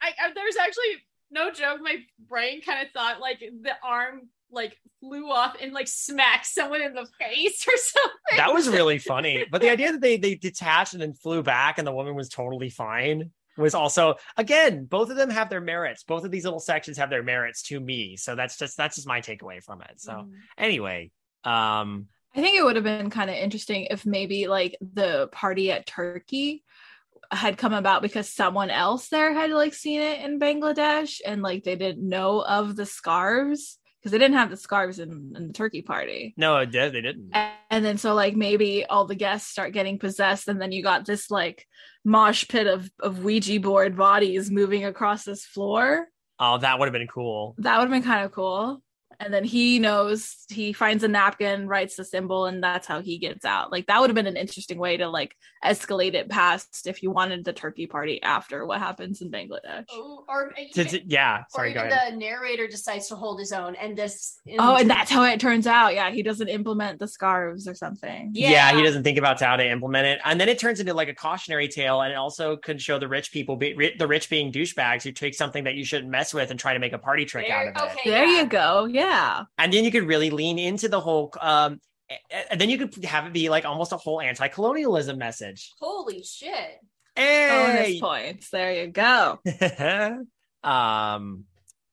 Speaker 1: I there's actually no joke. My brain kind of thought like the arm like flew off and like smacked someone in the face or something.
Speaker 2: That was really funny. But the idea that they they detached and then flew back and the woman was totally fine was also again both of them have their merits. Both of these little sections have their merits to me. So that's just that's just my takeaway from it. So
Speaker 1: Mm.
Speaker 2: anyway, um
Speaker 3: I think it would have been kind of interesting if maybe like the party at Turkey had come about because someone else there had like seen it in Bangladesh and like they didn't know of the scarves because they didn't have the scarves in, in the turkey party.
Speaker 2: No. They didn't.
Speaker 3: And, and then so like maybe all the guests start getting possessed, and then you got this like mosh pit of of Ouija board bodies moving across this floor.
Speaker 2: Oh, that would have been cool.
Speaker 3: That would have been kind of cool and then he knows he finds a napkin writes the symbol and that's how he gets out. Like that would have been an interesting way to like escalate it past if you wanted the turkey party after what happens in bangladesh.
Speaker 1: Oh, or uh,
Speaker 2: to, to, yeah sorry
Speaker 1: or even the narrator decides to hold his own and this
Speaker 3: oh and that's how it turns out. Yeah he doesn't implement the scarves or something.
Speaker 2: Yeah. yeah he doesn't think about how to implement it. And then it turns into like a cautionary tale and it also could show the rich people be, the rich being douchebags who take something that you shouldn't mess with and try to make a party trick there, out of
Speaker 3: okay, it there yeah. you go. Yeah yeah.
Speaker 2: And then you could really lean into the whole um and then you could have it be like almost a whole anti-colonialism message.
Speaker 1: Holy shit.
Speaker 2: Hey!
Speaker 3: Bonus points. There you go.
Speaker 2: um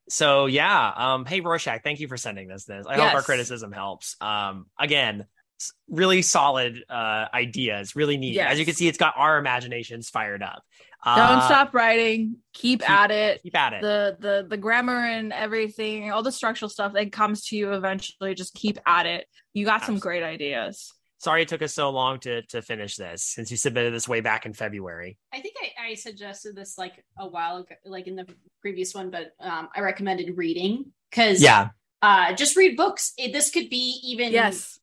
Speaker 2: so yeah, um hey Rorschach, thank you for sending this this. I yes. hope our criticism helps. Um again, really solid uh ideas, really neat. Yes. As you can see, it's got our imaginations fired up.
Speaker 3: Don't uh, stop writing. Keep, keep, at it.
Speaker 2: Keep at it.
Speaker 3: The the the grammar and everything, all the structural stuff that comes to you eventually. Just keep at it. You got Absolutely. some great ideas.
Speaker 2: Sorry it took us so long to to finish this since you submitted this way back in February.
Speaker 1: I think I, I suggested this like a while ago, like in the previous one, but um, I recommended reading because
Speaker 2: yeah,
Speaker 1: uh, just read books. It, this could be even
Speaker 3: yes,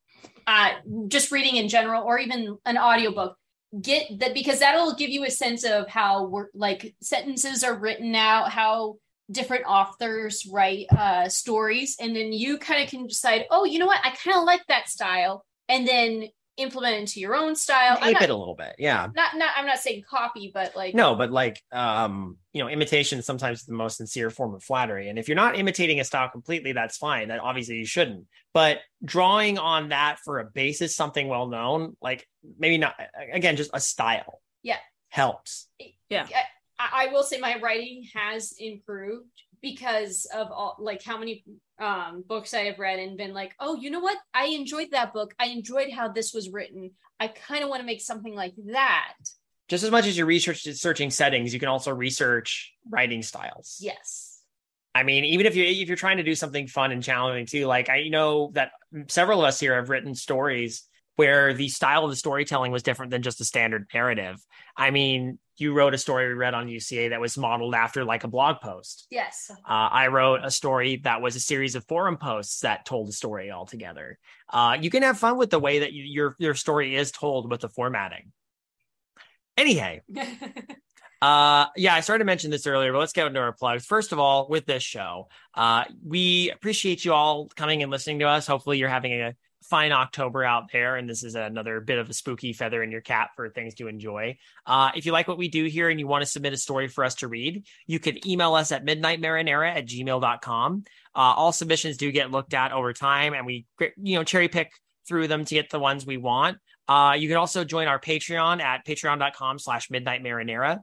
Speaker 1: uh, just reading in general, or even an audiobook get that because that'll give you a sense of how we're like sentences are written out how different authors write uh stories. And then you kind of can decide oh you know what? I kind of like that style. And then implement into your own style.
Speaker 2: Ape it a little bit, yeah.
Speaker 1: Not, not. I'm not saying copy, but like
Speaker 2: no, but like, um, you know, imitation is sometimes the most sincere form of flattery. And if you're not imitating a style completely, that's fine. That obviously you shouldn't. But drawing on that for a basis, something well known, like maybe not. Again, just a style.
Speaker 1: Yeah,
Speaker 2: helps.
Speaker 3: Yeah.
Speaker 1: I, I will say my writing has improved because of all like how many um, books I have read and been like, oh, you know what? I enjoyed that book. I enjoyed how this was written. I kind of want to make something like that.
Speaker 2: Just as much as you're researching settings, you can also research writing styles.
Speaker 1: Yes.
Speaker 2: I mean, even if you if you're trying to do something fun and challenging too, like I know that several of us here have written stories where the style of the storytelling was different than just a standard narrative. I mean, you wrote a story we read on UCA that was modeled after like a blog post.
Speaker 1: Yes.
Speaker 2: Uh, I wrote a story that was a series of forum posts that told a story altogether. Uh, you can have fun with the way that you, your your story is told with the formatting. Anyhow, uh, yeah, I started to mention this earlier, but let's get into our plugs. First of all, with this show, uh, we appreciate you all coming and listening to us. Hopefully, you're having a fine October out there, and this is another bit of a spooky feather in your cap for things to enjoy. Uh, if you like what we do here and you want to submit a story for us to read, you can email us at midnightmarinara at gmail.com. Uh, all submissions do get looked at over time, and we you know cherry pick through them to get the ones we want. Uh, you can also join our Patreon at patreon.com slash midnight midnightmarinara.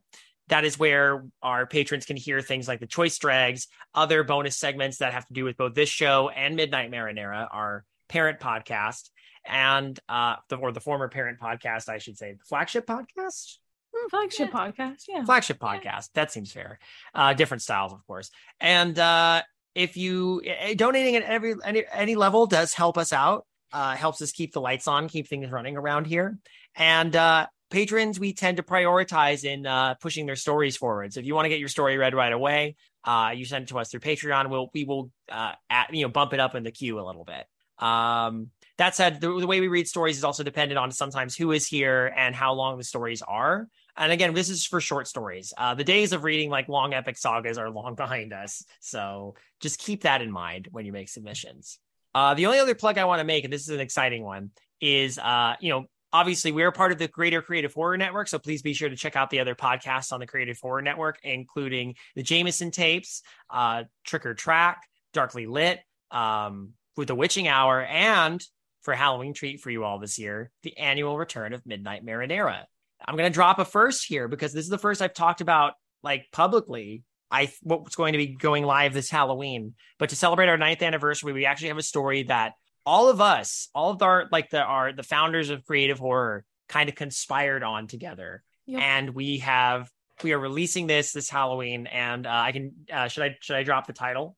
Speaker 2: That is where our patrons can hear things like the choice drags, other bonus segments that have to do with both this show and Midnight Marinara, our parent podcast and uh the or the former parent podcast i should say the flagship podcast?
Speaker 3: Mm, flagship yeah. podcast yeah.
Speaker 2: Flagship podcast. Yeah. that seems fair. Uh different styles of course. And uh if you uh, donating at every any, any level does help us out. Uh helps us keep the lights on keep things running around here. And uh patrons we tend to prioritize in uh, pushing their stories forward. So if you want to get your story read right away uh, you send it to us through patreon we'll we will uh, at, you know bump it up in the queue a little bit um, that said, the, the way we read stories is also dependent on sometimes who is here and how long the stories are. And again, this is for short stories. Uh, the days of reading like long epic sagas are long behind us. So just keep that in mind when you make submissions. Uh, the only other plug I want to make, and this is an exciting one, is uh, you know, obviously we're part of the Greater Creative Horror Network. So please be sure to check out the other podcasts on the Creative Horror Network, including the Jameson tapes, uh, Trick or Track, Darkly Lit, um, with the witching hour and for Halloween treat for you all this year, the annual return of Midnight Marinara. I'm going to drop a first here because this is the first I've talked about like publicly. I what's going to be going live this Halloween, but to celebrate our ninth anniversary, we actually have a story that all of us, all of our like the our the founders of creative horror kind of conspired on together.
Speaker 3: Yep.
Speaker 2: And we have we are releasing this this Halloween and uh, I can uh, should I should I drop the title?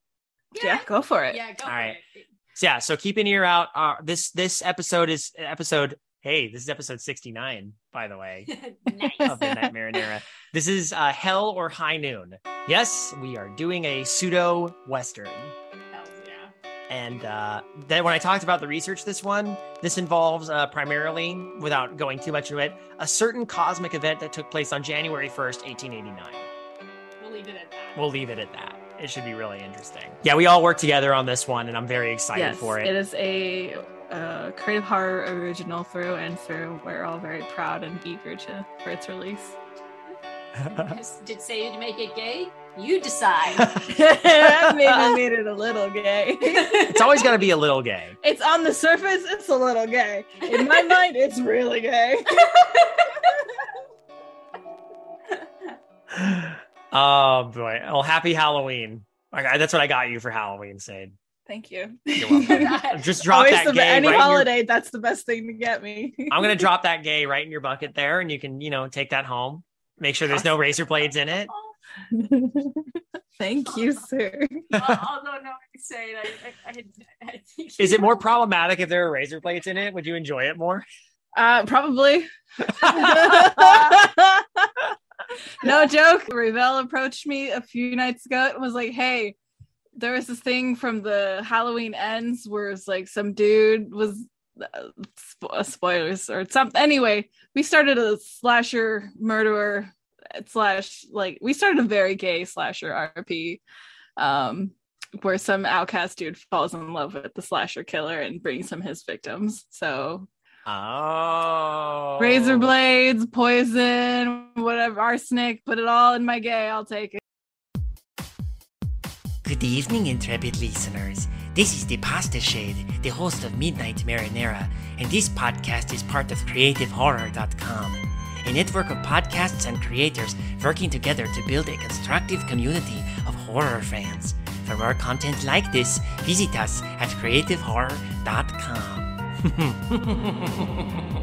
Speaker 3: Yeah, go for it.
Speaker 1: Yeah, go
Speaker 2: All
Speaker 1: for
Speaker 2: right.
Speaker 1: it.
Speaker 2: So yeah, so keep an ear out. Uh, this this episode is episode. Hey, this is episode sixty nine, by the way,
Speaker 1: nice.
Speaker 2: of the Nightmare Era. This is uh, Hell or High Noon. Yes, we are doing a pseudo western. And uh, then when I talked about the research, this one, this involves uh, primarily, without going too much into it, a certain cosmic event that took place on January first, eighteen eighty nine.
Speaker 1: We'll leave it at that.
Speaker 2: We'll leave it at that. It should be really interesting. Yeah, we all work together on this one, and I'm very excited
Speaker 3: yes,
Speaker 2: for
Speaker 3: it. it is a uh, creative horror original through and through. We're all very proud and eager to for its release.
Speaker 1: Did say you to make it gay? You decide.
Speaker 3: that maybe made it a little gay.
Speaker 2: it's always gonna be a little gay.
Speaker 3: It's on the surface, it's a little gay. In my mind, it's really gay.
Speaker 2: oh boy! Well, happy Halloween. Okay, that's what I got you for Halloween, Sade.
Speaker 3: Thank you.
Speaker 2: You're. Just drop
Speaker 3: Always
Speaker 2: that gay
Speaker 3: any
Speaker 2: right in your-
Speaker 3: holiday, that's the best thing to get me.
Speaker 2: I'm gonna drop that gay right in your bucket there, and you can, you know, take that home. Make sure there's no razor blades in it.
Speaker 3: Thank you, sir.
Speaker 1: Although no, I say I, I, I, I think
Speaker 2: Is it more problematic if there are razor blades in it? Would you enjoy it more?
Speaker 3: Uh, probably. No joke. Ravel approached me a few nights ago and was like, "Hey, there was this thing from the Halloween ends where it's like some dude was uh, spo- spoilers or something. Anyway, we started a slasher murderer slash like we started a very gay slasher RP, um, where some outcast dude falls in love with the slasher killer and brings him his victims. So
Speaker 2: Oh,
Speaker 3: razor blades, poison, whatever, arsenic, put it all in my gay. I'll take it.
Speaker 4: Good evening, intrepid listeners. This is the Pasta Shade, the host of Midnight Marinara, and this podcast is part of CreativeHorror.com, a network of podcasts and creators working together to build a constructive community of horror fans. For more content like this, visit us at CreativeHorror.com. Hmm.